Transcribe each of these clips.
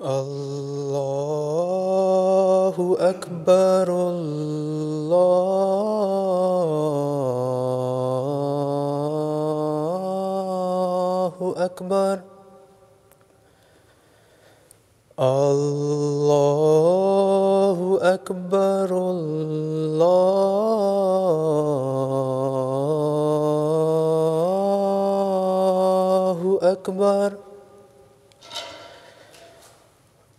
الله أكبر الله أكبر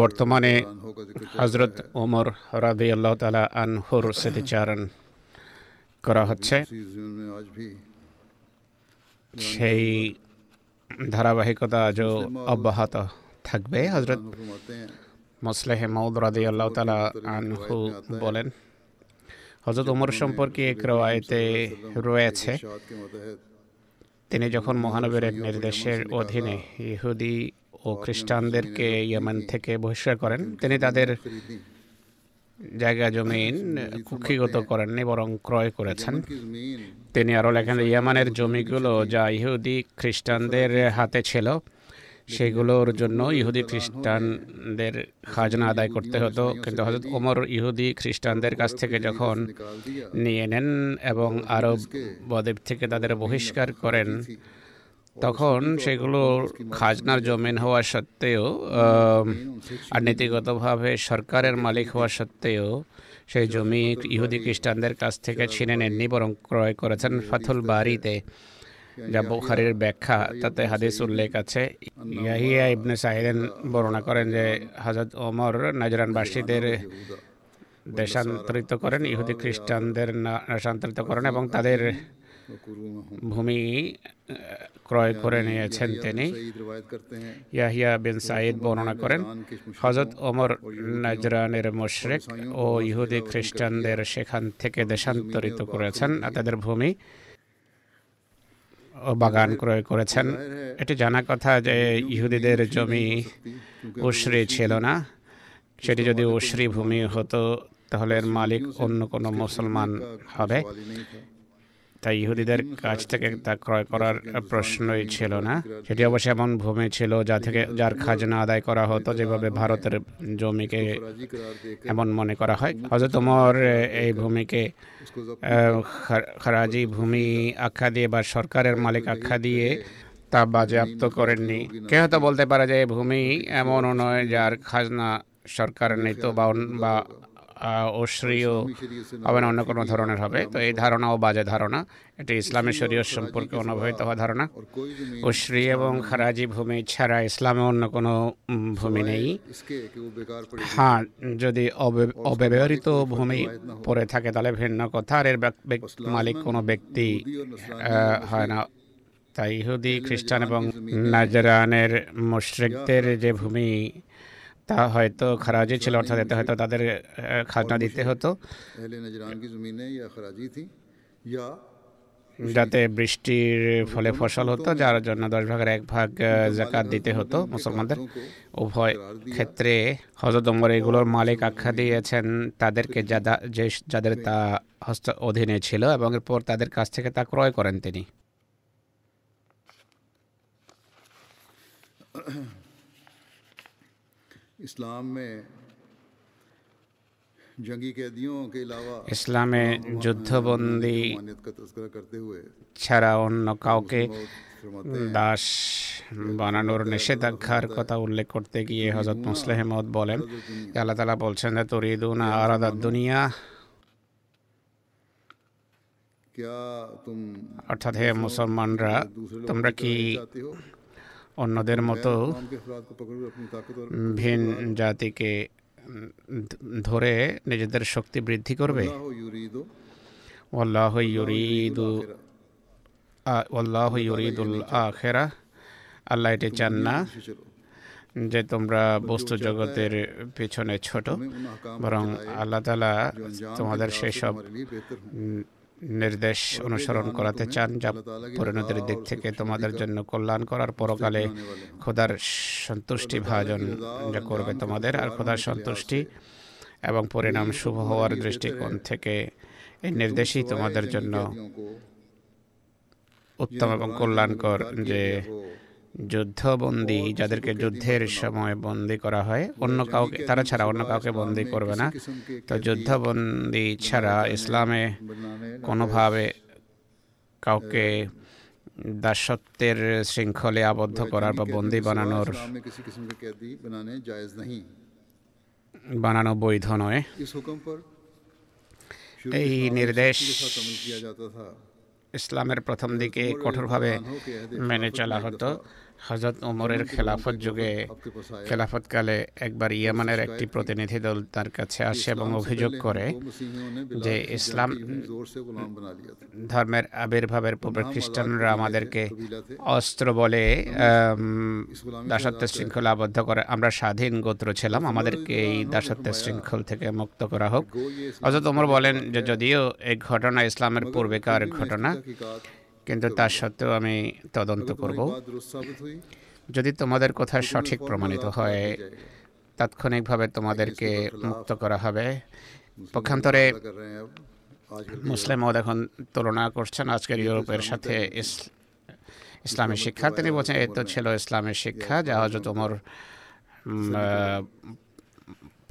বর্তমানে হজরত ওমর রাদি আল্লাহ তালা আনহুর স্মৃতিচারণ করা হচ্ছে। সেই ধারাবাহিকতা আজও অব্যাহত থাকবে হজরত মসলেহ মৌদ রাদি আল্লাহ তালা আনহু বলেন। হজরত ওমর সম্পর্কে এক রায়তে রয়েছে, তিনি যখন মহানবীর এক নির্দেশের অধীনে ইহুদি ও খ্রিস্টানদেরকে ইয়েমেন থেকে বহিষ্কার করেন। তিনি তাদের জায়গা জমিন কুক্ষিগত করেননি, বরং ক্রয় করেছেন। তিনি আরও লেখেন, ইয়ামানের জমিগুলো যা ইহুদি খ্রিস্টানদের হাতে ছিল, সেগুলোর জন্য ইহুদি খ্রিস্টানদের খাজনা আদায় করতে হতো। কিন্তু হজরত ওমর ইহুদি খ্রিস্টানদের কাছ থেকে যখন নিয়ে নেন এবং আরব বদ্বীপ থেকে তাদের বহিষ্কার করেন তখন সেগুলো খাজনার জমিন হওয়া সত্ত্বেও আর নীতিগতভাবে সরকারের মালিক হওয়া সত্ত্বেও সেই জমি ইহুদি খ্রিস্টানদের কাছ থেকে ছিনে নেননি বরং ক্রয় করেছেন ফাথুল বাড়িতে যা বুখারির ব্যাখ্যা তাতে হাদিস উল্লেখ আছে। ইয়াহিয়া ইবনে সাহিদেন বর্ণনা করেন যে হজরত ওমর নাজরানবাসীদের দেশান্তরিত করেন ইহুদি খ্রিস্টানদের দেশান্তরিত করেন এবং তাদের ভূমি ক্রয় করে নিয়েছেন তিনি ইয়াহিয়া বিন সাইদ বর্ণনা করেন হজরত ওমর নাজরানের মশরেক ও ইহুদি খ্রিস্টানদের সেখান থেকে দেশান্তরিত করেছেন তাদের ভূমি ও বাগান ক্রয় করেছেন। এটি জানা কথা যে ইহুদিদের জমি উশ্রি ছিল না। সেটি যদি উশ্রি ভূমি হতো, তাহলে এর মালিক অন্য কোনো মুসলমান হবে। তাই ইহুদিদের কাছ থেকে তা ক্রয় করার প্রশ্নই ছিল না। সেটি অবশ্যই এমন ভূমি ছিল যা থেকে, যার খাজনা আদায় করা হতো যেভাবে ভারতের জমিকে এমন মনে করা হয়। হয়তো তোমার এই ভূমিকে খারাজি ভূমি আখ্যা দিয়ে বা সরকারের মালিক আখ্যা দিয়ে তা বাজেয়াপ্ত করেননি। কে হয়তো বলতে পারে যে ভূমি এমন নয় যার খাজনা সরকার নিত বা ও শ্রেয় হবে না অন্য কোনো ধরনের হবে। তো এই ধারণা ও বাজে ধারণা। এটি ইসলামী শরীয় সম্পর্কে অনবহিত হওয়া ধারণা। ও শ্রী এবং খারাজি ভূমি ছাড়া ইসলামে অন্য কোনো ভূমি নেই। হ্যাঁ যদি অব্যবহৃত ভূমি পড়ে থাকে তাহলে ভিন্ন কথা। আর এর মালিক কোনো ব্যক্তি হয় না। তাই ইহুদি খ্রিস্টান এবং নাজরানের মুশ্রিকদের যে ভূমি তা হয়তো খারাজে ছিল, অর্থাৎ এতে হয়তো তাদের খাজনা দিতে হতো। যাতে বৃষ্টির ফলে ফসল হতো, যার জন্য দশ ভাগের এক ভাগ জাকাত দিতে হতো মুসলমানদের। উভয় ক্ষেত্রে হজরত ওমর এগুলোর মালিক আখ্যা দিয়েছেন, তাদেরকে যাদা, যে যাদের তা হস্ত অধীনে ছিল এবং এরপর তাদের কাছ থেকে তা ক্রয় করেন তিনি। ইসলামে যুদ্ধবন্দী ছাড়া অন্য কাউকে দাস বানানোর নিষেধাজ্ঞার কথা উল্লেখ করতে গিয়ে হজরত মুসলেহ মত বলেন আল্লাহ তালা বলছেন যে তরিদুন আরাদা দুনিয়া অর্থাৎ হে মুসলমানরা তোমরা কি অন্যদের মতো ভিন জাতিকে ধরে নিজেদের শক্তি বৃদ্ধি করবে? আল্লাহ আল্লাহ আখেরা। আল্লাহ এটি চান না যে তোমরা বস্তু জগতের পেছনে ছোট, বরং আল্লাহ তালা তোমাদের সেসব নির্দেশ অনুসরণ করাতে চান যা পরিণতির দিক থেকে তোমাদের জন্য কল্যাণ করার পরকালে খোদার সন্তুষ্টি ভাজন যা করবে তোমাদের আর খোদার সন্তুষ্টি এবং পরিণাম শুভ হওয়ার দৃষ্টিকোণ থেকে এই নির্দেশই তোমাদের জন্য উত্তম এবং কল্যাণকর যে যুদ্ধবন্দী যাদেরকে যুদ্ধের সময় বন্দি করা হয় অন্য কাউকে তারা ছাড়া অন্য কাউকে বন্দি করবে না। তো যুদ্ধবন্দী ছাড়া ইসলামে কোনোভাবে কাউকে দাসত্বের শৃঙ্খলে আবদ্ধ করার বা বন্দি বানানোর বানানো বৈধ নয়। এই নির্দেশ ইসলামের প্রথম দিকে কঠোরভাবে মেনে চলা হতো। হজরত ওমরের খেলাফত যুগে খেলাফতকালে একবার ইয়েমানের একটি প্রতিনিধি দল তার কাছে আসে এবং অভিযোগ করে যে ইসলাম ধর্মের আবির্ভাবের পূর্বে খ্রিস্টানরা আমাদেরকে অস্ত্র বলে দাসত্বের শৃঙ্খলা আবদ্ধ করে। আমরা স্বাধীন গোত্র ছিলাম আমাদেরকে এই দাসত্বের শৃঙ্খল থেকে মুক্ত করা হোক। হজরত ওমর বলেন যে যদিও এই ঘটনা ইসলামের পূর্বেকার ঘটনা কিন্তু তা সত্ত্বেও আমি তদন্ত করব। যদি তোমাদের কথা সঠিক প্রমাণিত হয় তাৎক্ষণিকভাবে তোমাদেরকে মুক্ত করা হবে। পক্ষান্তরে মুসলিমও এখন তুলনা করছেন আজকের ইউরোপের সাথে ইসলামী শিক্ষা। তিনি বলছেন এ তো ছিল ইসলামের শিক্ষা যা হজরত তোমার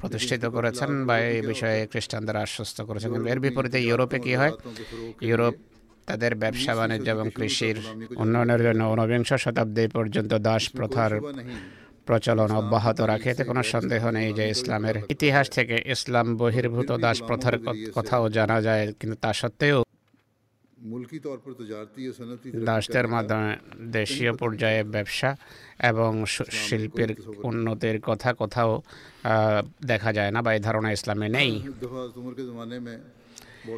প্রতিষ্ঠিত করেছেন বা এই বিষয়ে খ্রিস্টানদের আশ্বস্ত করেছেন। কিন্তু এর বিপরীতে ইউরোপে কি হয়? ইউরোপ তাদের ব্যবসা বাণিজ্য এবং কৃষির উন্নয়নের জন্য ঊনবিংশ শতাব্দী পর্যন্ত দাস প্রথার প্রচলন অব্যাহত রাখে এতে কোনো সন্দেহ নেই যে ইসলামের ইতিহাস থেকে ইসলাম বহির্ভূত দাস প্রথার কথাও জানা যায় কিন্তু তা সত্ত্বেও দাসদের মাধ্যমে দেশীয় পর্যায়ে ব্যবসা এবং শিল্পের উন্নতির কথা কোথাও দেখা যায় না বা এই ধারণা ইসলামে নেই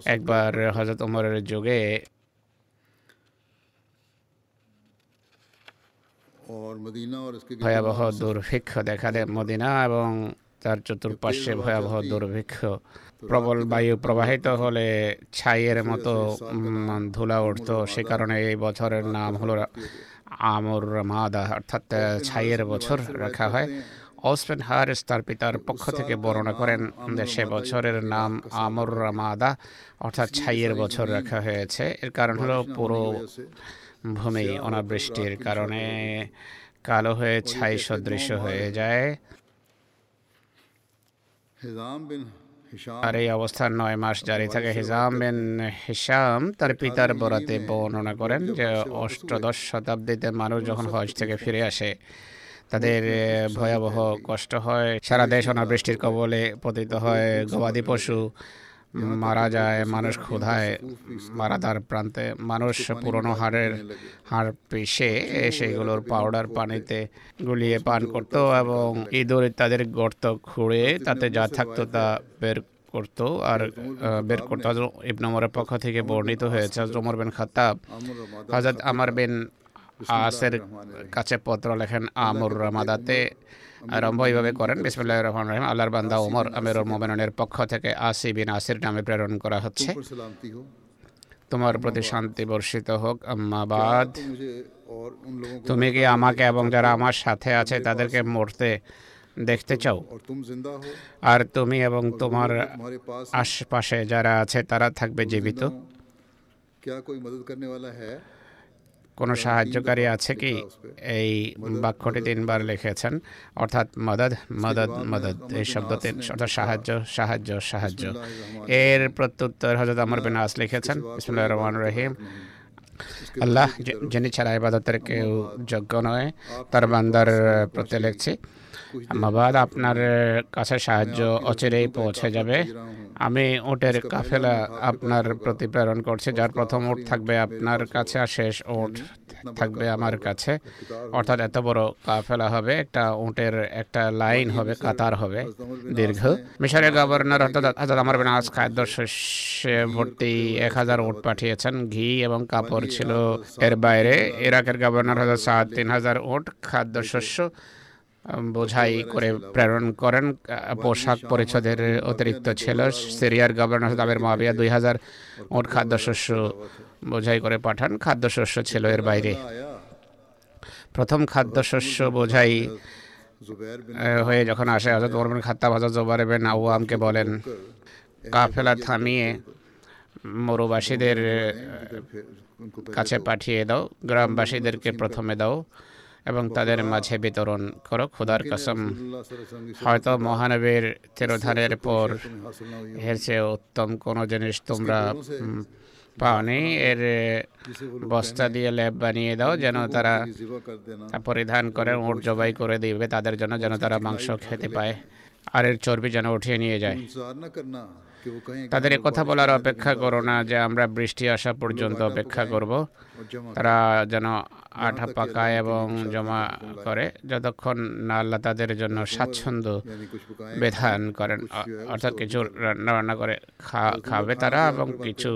একবার হজরত উমরের যুগে ভয়াবহ দুর্ভিক্ষ দেখা দেয় মদিনা এবং তার চতুর্পাশে ভয়াবহ দুর্ভিক্ষ প্রবল বায়ু প্রবাহিত হলে ছাইয়ের মতো ধুলা উঠতো সে কারণে এই বছরের নাম হলো আমর মাদা অর্থাৎ ছাইয়ের বছর রাখা হয়। ওসপেন হারিস তার পিতার পক্ষ থেকে বর্ণনা করেন যে সে বছরের নাম আমর মাদা অর্থাৎ ছাইয়ের বছর রাখা হয়েছে। এর কারণ হলো পুরো ভূমি অনাবৃষ্টির কারণে কালো হয়ে ছাই সদৃশ হয়ে যায়। আর এই অবস্থার নয় মাস জারি থাকে। হিজাম বিন হিসাম তার পিতার বরাতে বর্ণনা করেন যে অষ্টদশ শতাব্দীতে মানুষ যখন হজ থেকে ফিরে আসে তাদের ভয়াবহ কষ্ট হয়। সারা দেশ অনাবৃষ্টির কবলে পতিত হয় গবাদি পশু। মারা যায়, মানুষ ক্ষুধায়, মারাদার প্রান্তে মানুষ পুরনো হাড়ের হাড় পিষে সেইগুলোর পাউডার পানিতে গুলিয়ে পান করত এবং ইঁদুর তাদের গর্ত খুঁড়ে তাতে যা থাকতো তা বের করত আর বের করত। হজরত পক্ষ থেকে বর্ণিত হয়েছে জমর বেন বিন খাতাব হজরত আমার বিন আসের কাছে পত্র লেখেন, আমর রামাদাতে আরম্ভ এইভাবে করেন। বিসমুল্লাহ রহমান রহিম। আল্লাহর বান্দা ওমর আমিরুল মোমেনের পক্ষ থেকে আসি বিন আসির নামে প্রেরণ করা হচ্ছে। তোমার প্রতি শান্তি বর্ষিত হোক। আম্মাবাদ তুমি কি আমাকে এবং যারা আমার সাথে আছে তাদেরকে মরতে দেখতে চাও। আর তুমি এবং তোমার আশপাশে যারা আছে তারা থাকবে জীবিত। কোনো সাহায্যকারী আছে কি? এই বাক্যটি তিনবার লিখেছেন। অর্থাৎ মদদ মদদ মদদ এই শব্দ তিন অর্থাৎ সাহায্য সাহায্য সাহায্য। এর প্রত্যুত্তর হজরত আমর বিন আস লিখেছেন। বিসমুল্লাহ রহমান রহিম। আল্লাহ যিনি ছাড়া ইবাদতের কেউ যোগ্য নয় তার বান্দার প্রতি লিখছি। মাবাদ আপনার কাছে সাহায্য অচিরেই পৌঁছে যাবে। আমি উটের কাফেলা আপনার প্রতি প্রেরণ করছি যার প্রথম উট থাকবে আপনার কাছে আর শেষ উট থাকবে আমার কাছে। অর্থাৎ এত বড় কাফেলা হবে একটা উটের একটা লাইন হবে কাতার হবে দীর্ঘ। মিশরের গভর্নর অর্থাৎ হাজার আমার বিনাশ খাদ্য শস্যে ভর্তি এক হাজার উট পাঠিয়েছেন ঘি এবং কাপড় ছিল এর বাইরে। ইরাকের গভর্নর হাজার সাত তিন হাজার উট খাদ্যশস্য বোঝাই করে প্রেরণ করেন পোশাক পরিচ্ছদের অতিরিক্ত ছিল। সিরিয়ার গভর্নর দাবের মাবিয়া দুই হাজার ওট খাদ্যশস্য বোঝাই করে পাঠান। খাদ্যশস্য ছিল এর বাইরে। প্রথম খাদ্যশস্য বোঝাই হয়ে যখন আসে হজরত ওরবিন খাত্তা হজরত জোবার এবেন আওয়ামকে বলেন, কাফেলা থামিয়ে মরুবাসীদের কাছে পাঠিয়ে দাও, গ্রামবাসীদেরকে প্রথমে দাও। এবং তাদের মাঝে বিতরণ করো। খোদার কসম, হয়তো মহানবীর তিরোধানের পর হেরছে উত্তম কোনো জিনিস তোমরা পাওনি। এর বস্তা দিয়ে ল্যাব বানিয়ে দাও, যেন তারা পরিধান করে ওর জবাই করে দিবে, তাদের জন্য যেন তারা মাংস খেতে পায়। আর এর চর্বি যেন উঠিয়ে নিয়ে যায়। তাদের কথা বলার অপেক্ষা করো না যে আমরা বৃষ্টি আসা পর্যন্ত অপেক্ষা করব। তারা যেন আঠা পাকায় এবং জমা করে, যতক্ষণ না আল্লাহ তাদের জন্য স্বাচ্ছন্দ্য বিধান করেন। অর্থাৎ কিছু রান্না বান্না করে খাবে তারা এবং কিছু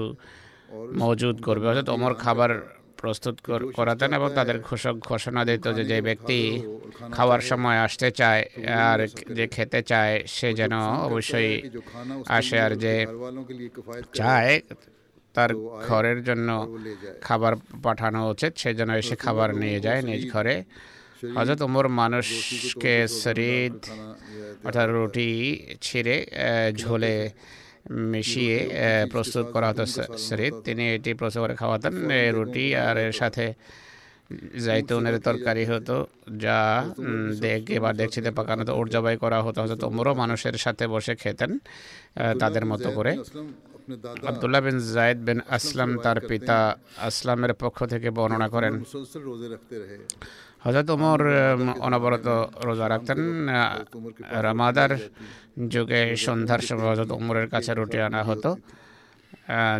মজুদ করবে। অর্থাৎ ওমর খাবার প্রস্তুত করাতেন এবং তাদের ঘোষক ঘোষণা দিত যে যে ব্যক্তি খাওয়ার সময় আসতে চায় আর যে খেতে চায় সে যেন অবশ্যই আসে আর যে চায় তার ঘরের জন্য খাবার পাঠানো উচিত সে যেন এসে খাবার নিয়ে যায় নিজ ঘরে। হজরত উমর মানুষকে শরীর অর্থাৎ রুটি ছিঁড়ে ঝোলে মিশিয়ে প্রস্তুত করা হতো শরীর তিনি এটি প্রস্তুত করে খাওয়াতেন রুটি আর এর সাথে জাইতুনের তরকারি হতো যা দেখে বা দেখছিতে পাকানো হতো উর্জাবাই করা হতো। হয়তো ওমরও মানুষের সাথে বসে খেতেন তাদের মতো করে। আবদুল্লাহ বিন জায়েদ বিন আসলাম তার পিতা আসলামের পক্ষ থেকে বর্ণনা করেন। হজরত উমর অনবরত রোজা রাখতেন রামাদার যুগে সন্ধ্যার সময় হজরত উমরের কাছে রুটি আনা হতো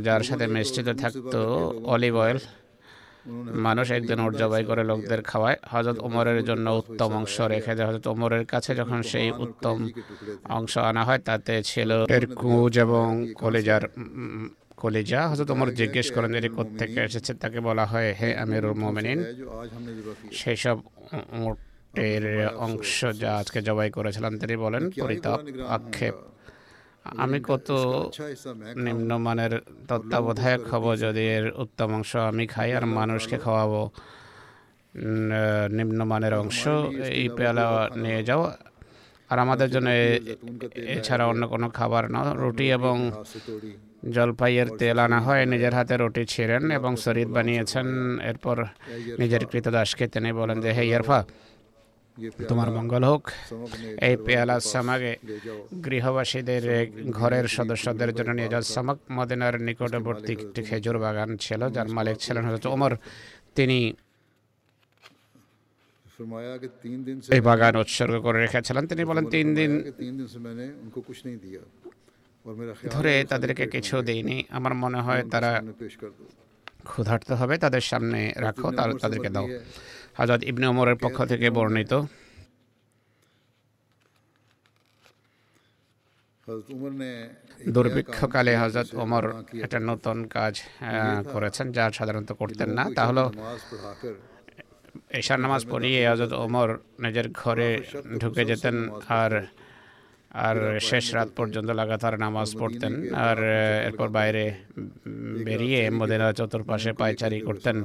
যার সাথে মিশ্রিত থাকতো অলিভ অয়েল। মানুষ একদিন ওর জবাই করে লোকদের খাওয়ায়। হজরত উমরের জন্য উত্তম অংশ রেখে দেয়। হজরত উমরের কাছে যখন সেই উত্তম অংশ আনা হয়, তাতে ছিল এর কুঁজ এবং কলেজার কলিজা হজরত ওমর জিজ্ঞেস করেন এটি থেকে এসেছে তাকে বলা হয় হে আমিরুল মোমেনিন। সেই সব উটের অংশ যা আজকে জবাই করেছিলাম তিনি বলেন পরিতাপ আক্ষেপ। আমি কত নিম্নমানের তত্ত্বাবধায়ক হব যদি এর উত্তম অংশ আমি খাই আর মানুষকে খাওয়াবো। নিম্নমানের অংশ এই পেয়ালা নিয়ে যাও। আর আমাদের জন্য এছাড়া অন্য কোনো খাবার না রুটি এবং জলপাইয়ের তেল আনা হয় নিজের হাতে রুটি ছিঁড়েন এবং শরীর বানিয়েছেন। এরপর নিজের কৃতদাসকে তিনি বলেন যে হে ইয়ারফা তোমার মঙ্গল হোক। এই পেয়ালা সামাগে গৃহবাসীদের ঘরের সদস্যদের জন্য নিয়ে যাওয়া সামাক মদিনার নিকটবর্তী একটি খেজুর বাগান ছিল যার মালিক ছিলেন হজরত ওমর। তিনি এই বাগান উৎসর্গ করে রেখেছিলেন। তিনি বলেন তিন দিন ধরে তাদেরকে কিছু দেইনি। আমার মনে হয় তারা ক্ষুধার্ত হবে তাদের সামনে রাখো তার তাদেরকে দাও। হাজরত ইবনে ওমরের পক্ষ থেকে বর্ণিত দুর্ভিক্ষকালে হজরত ওমর একটা নতুন কাজ করেছেন যা সাধারণত করতেন না। তা হলো এশার নামাজ পড়িয়ে হজরত ওমর নিজের ঘরে ঢুকে যেতেন আর আর শেষ রাত পর্যন্ত লাগাতার নামাজ পড়তেন। আর এরপর বাইরে বেরিয়ে মদিনা চতুর্পাশে পায়চারি করতেন।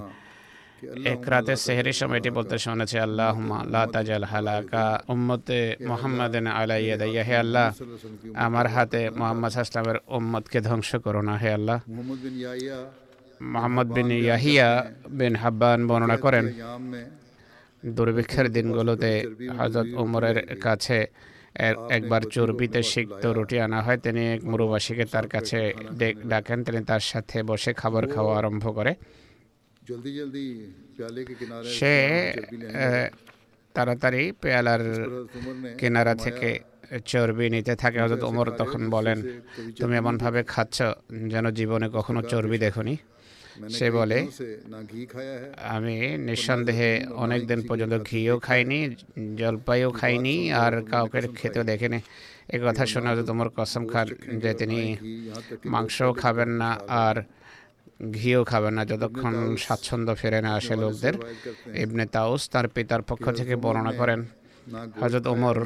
এক রাতে সেহরির সময়টি বলতে শুনেছে আল্লাহ লা তাজাল হালাকা উম্মতে মোহাম্মদিন আলাইয়া হে আল্লাহ আমার হাতে মোহাম্মদ আসলামের উম্মতকে ধ্বংস করো না হে আল্লাহ। মোহাম্মদ বিন ইয়াহিয়া বিন হাব্বান বর্ণনা করেন। দুর্ভিক্ষের দিনগুলোতে হজরত উমরের কাছে একবার চর্বিতে সিক্ত রুটি আনা হয় তিনি এক মরুবাসীকে তার কাছে ডাকেন তিনি তার সাথে বসে খাবার খাওয়া আরম্ভ করে। সে তাড়াতাড়ি পেয়ালার কিনারা থেকে চর্বি নিতে থাকে। হজরত ওমর তখন বলেন তুমি এমনভাবে খাচ্ছ যেন জীবনে কখনো চর্বি দেখনি? সে বলে আমি নিঃসন্দেহে অনেক দিন পর্যন্ত ঘিও খাইনি জলপাইও খাইনি আর কাউকে খেতেও দেখেনি এ কথা শোনা যে তোমার কসম খান যে তিনি মাংসও খাবেন না আর ঘিও খাবেন না যতক্ষণ স্বাচ্ছন্দ্য ফেরে না আসে লোকদের এমনি তাউস তার পিতার পক্ষ থেকে বর্ণনা করেন হজরত ওমর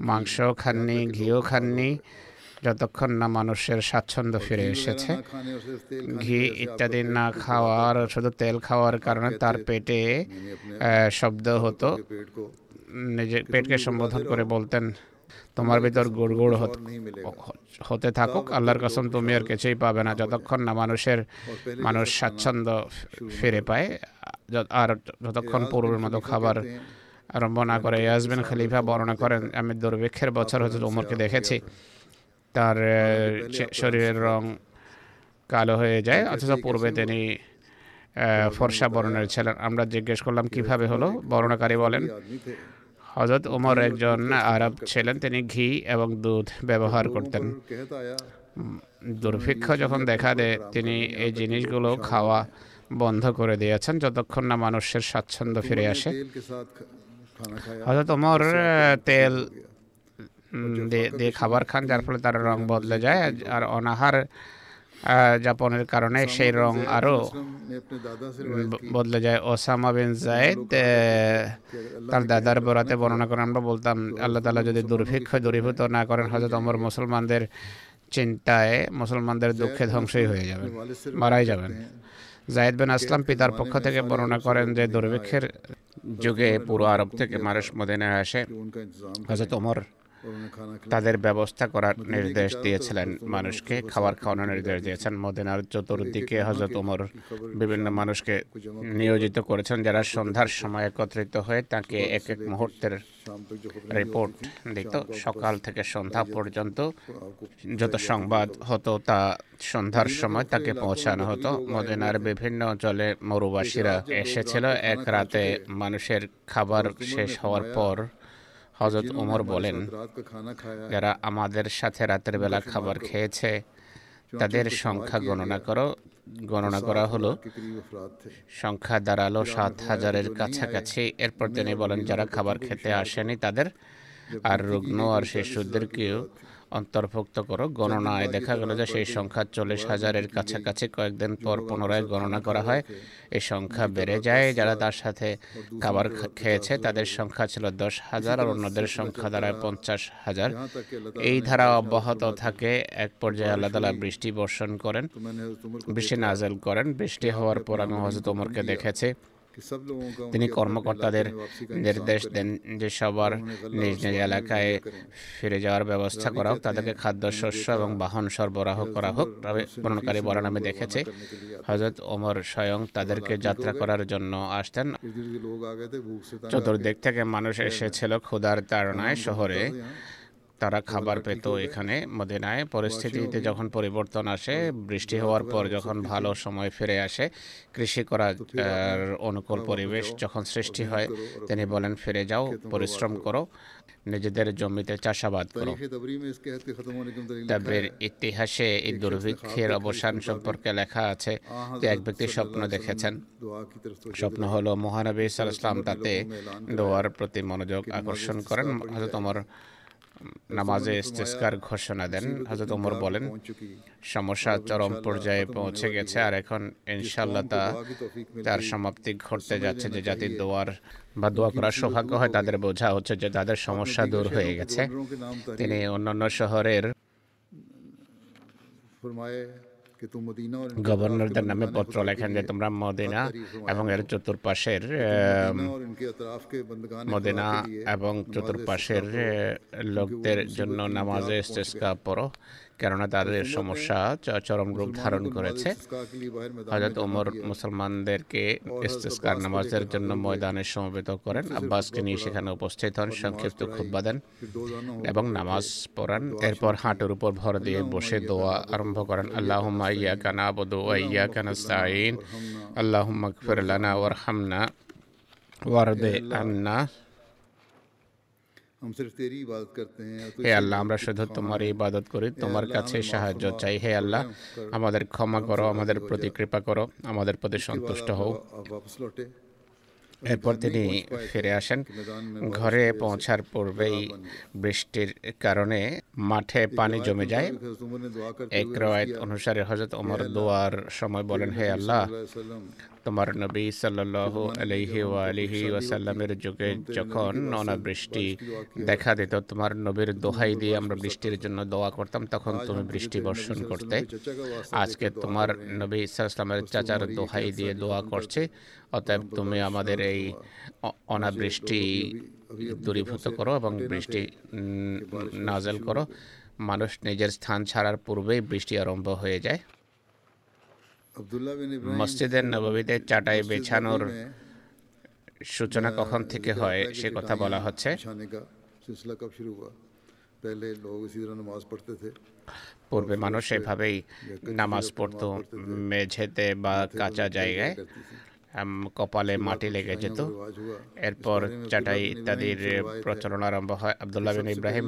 মাংস খাননি ঘিও খাননি যতক্ষণ না মানুষের স্বাচ্ছন্দ্য ফিরে এসেছে ঘি ইত্যাদি না খাওয়ার শুধু তেল খাওয়ার কারণে তার পেটে শব্দ হতো। নিজের পেটকে সম্বোধন করে বলতেন তোমার ভিতর গুড়গুড় হতে থাকুক আল্লাহর কসম তুমি আর কিছুই পাবে না। যতক্ষণ না মানুষের মানুষ স্বাচ্ছন্দ্য ফিরে পায় আর যতক্ষণ পূর্বের মতো খাবার আরম্ভ না করে ইয়াসবিন খালিফা বর্ণনা করেন আমি দুর্ভিক্ষের বছর হজরত উমরকে দেখেছি। তার শরীরের রং কালো হয়ে যায় অথচ পূর্বে তিনি ফর্সা বর্ণের ছিলেন আমরা জিজ্ঞেস করলাম কীভাবে হলো বর্ণাকারী বলেন হজরত উমর একজন আরব ছিলেন তিনি ঘি এবং দুধ ব্যবহার করতেন দুর্ভিক্ষ যখন দেখা দেয় তিনি এই জিনিসগুলো খাওয়া বন্ধ করে দিয়েছেন যতক্ষণ না মানুষের স্বাচ্ছন্দ্য ফিরে আসে হজরত উমর তেল দিয়ে খাবার খান যার ফলে তার রং বদলে যায়। আর অনাহার যাপনের কারণে সেই রং আরও বদলে যায়। ওসামা বিন জায়েদ তার দাদার বরাতে বর্ণনা করে আমরা বলতাম আল্লাহ তালা যদি দুর্ভিক্ষ দূরীভূত না করেন হজরত অমর মুসলমানদের চিন্তায় মুসলমানদের দুঃখে ধ্বংসই হয়ে যাবে। মারাই যাবেন। জায়েদ বিন আসলাম পিতার পক্ষ থেকে বর্ণনা করেন যে দুর্ভিক্ষের যুগে পুরো আরব থেকে মানুষ মদিনায় আসে। হজরত ওমর তাদের ব্যবস্থা করার নির্দেশ দিয়েছিলেন মানুষকে, খাবার খাওয়ানোর নির্দেশ দিয়েছেন। মদিনার চতুর্দিকে হজরত ওমর বিভিন্ন মানুষকে নিয়োজিত করেছেন, যারা সন্ধ্যার সময় একত্রিত হয়ে তাকে এক এক মুহূর্তের রিপোর্ট দিত। সকাল থেকে সন্ধ্যা পর্যন্ত যত সংবাদ হতো, তা সন্ধ্যার সময় তাকে পৌঁছানো হতো। মদিনার বিভিন্ন অঞ্চলে মরুবাসীরা এসেছিল। এক রাতে মানুষের খাবার শেষ হওয়ার পর হজরত ওমর বলেন যারা আমাদের সাথে রাতের বেলা খাবার খেয়েছে তাদের সংখ্যা গণনা করো। গণনা করা হলো সংখ্যা দাঁড়াল সাত হাজারের কাছাকাছি। এরপর তিনি বলেন যারা খাবার খেতে আসেনি তাদের আর রুগ্ন আর শিশুদেরকেও অন্তর্ভুক্ত করো। গণনায় দেখা গেল যে সেই সংখ্যা চল্লিশ হাজারের কাছাকাছি কয়েকদিন পর পুনরায় গণনা করা হয় এই সংখ্যা বেড়ে যায় যারা তার সাথে খাবার খেয়েছে তাদের সংখ্যা ছিল দশ হাজার আর অন্যদের সংখ্যা দ্বারা পঞ্চাশ হাজার। এই ধারা অব্যাহত থাকে এক পর্যায়ে আল্লাহ তালা বৃষ্টি বর্ষণ করেন বৃষ্টি নাজেল করেন বৃষ্টি হওয়ার পর আমি হজরত ওমরকে দেখেছি। তিনি কর্মকর্তাদের নির্দেশ দেন যে সবার নিজ নিজ এলাকায় ফিরে যাওয়ার ব্যবস্থা করা হোক, তাদেরকে খাদ্য শস্য এবং বাহন সরবরাহ করা হোক। তবে বর্ণকারী বলেন আমি দেখেছি হজরত ওমর স্বয়ং তাদেরকে যাত্রা করার জন্য আসতেন। চতুর্দিক থেকে মানুষ এসেছিল ক্ষুধার তাড়নায় শহরে। তারা খাবার পেত এখানে মদিনায়। পরিস্থিতিতে যখন পরিবর্তন আসে বৃষ্টি হওয়ার পর যখন ভালো সময় ফিরে আসে কৃষি করার অনুকূল পরিবেশ যখন সৃষ্টি হয় তিনি বলেন ফিরে যাও পরিশ্রম করো নিজেদের জমিতে চাষাবাদ করো। তাবের ইতিহাসে এই দুর্ভিক্ষের অবসান সম্পর্কে লেখা আছে। যে এক ব্যক্তি স্বপ্ন দেখেছেন। স্বপ্ন হলো মহানবী সাল ইসলাম তাতে দোয়ার প্রতি মনোযোগ আকর্ষণ করেন। তোমার নামাজে ইস্তেস্কার ঘোষণা দেন। হযরত ওমর বলেন, সমস্যা চরম পর্যায়ে পৌঁছে গেছে আর এখন ইনশাআল্লাহ তা তার সমাপ্তি ঘটতে যাচ্ছে। যে জাতির দোয়ার বা দোয়া করার সৌভাগ্য হয় তাদের বোঝা হচ্ছে যে তাদের সমস্যা দূর হয়ে গেছে। তিনি অন্যান্য শহরের গভর্নরদের নামে পত্র লেখেন যে তোমরা মদিনা এবং এর চতুর্পাশের মদিনা এবং চতুর্পাশের লোকদের জন্য নামাজে ইস্তেস্কা পড়ো কেননা তাদের সমস্যা চরম রূপ ধারণ করেছে। হজরত ওমর মুসলমানদেরকে ইস্তেস্কার নামাজের জন্য ময়দানে সমবেত করেন। আব্বাসকে নিয়ে সেখানে উপস্থিত হন সংক্ষিপ্ত খুদ্া দেন এবং নামাজ পড়ান। এরপর হাঁটুর উপর ভর দিয়ে বসে দোয়া আরম্ভ করেন। আল্লাহ ইয়া কানা আবদু ইয়া কানাস্তাইন আল্লাহ মকফির লানা ওয়ারহামনা ওয়ারদে আন্না। হে আল্লাহ আমরা শুধু তোমার ইবাদত করি তোমার কাছে সাহায্য চাই হে আল্লাহ আমাদের ক্ষমা করো আমাদের প্রতি কৃপা করো আমাদের প্রতি সন্তুষ্ট হও এরপর তিনি ফিরে আসেন ঘরে পৌঁছার পূর্বেই বৃষ্টির কারণে মাঠে পানি জমে যায় এক রায়ত অনুসারে হজরত ওমর দোয়ার সময় বলেন হে আল্লাহ তোমার নবী সাল্লাহ আলহি আলিহি ওয়াসাল্লামের যুগে যখন অনাবৃষ্টি দেখা দিত তোমার নবীর দোহাই দিয়ে আমরা বৃষ্টির জন্য দোয়া করতাম তখন তুমি বৃষ্টি বর্ষণ করতে। আজকে তোমার নবী ইসাল্লামের চাচার দোহাই দিয়ে দোয়া করছে। অতএব তুমি আমাদের এই অনাবৃষ্টি দূরীভূত করো এবং বৃষ্টি নাজেল করো। মানুষ নিজের স্থান ছাড়ার পূর্বেই বৃষ্টি আরম্ভ হয়ে যায়। মসজিদের নববীতে চাটাই বেছানোর সূচনা কখন থেকে হয় সে কথা বলা হচ্ছে। পূর্বে মানুষ এভাবেই নামাজ পড়তো মেঝেতে বা কাঁচা জায়গায় কপালে মাটি লেগে যেত। এরপর চাটাই ইত্যাদির প্রচলন আরম্ভ হয়। আবদুল্লাহ বিন ইব্রাহিম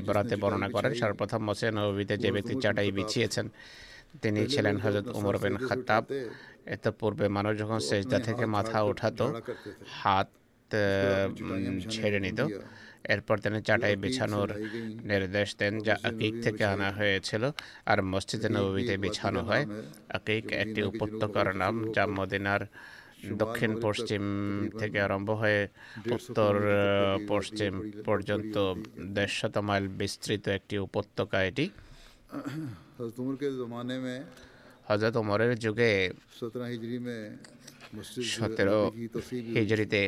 এবারাতে বর্ণনা করেন সর্বপ্রথম মোসেন নবীতে যে ব্যক্তি চাটাই বিছিয়েছেন তিনি ছিলেন হজরত উমর বিন খাত্তাব। এত পূর্বে মানুষ যখন সেজদা থেকে মাথা ওঠাতো হাত ছেড়ে নিত। এরপর তিনি চাটাই বিছানোর নির্দেশ দেন যা আকিক থেকে আনা হয়েছিল। আর মসজিদে নবীতে বিছানো হয়। আকিক একটি উপত্যকার নাম যা মদিনার দক্ষিণ পশ্চিম থেকে আরম্ভ হয়ে উত্তর পশ্চিম পর্যন্ত দেড়শত মাইল বিস্তৃত একটি উপত্যকা এটি। হজরত ওমরের যুগে সতেরো হিজড়িতে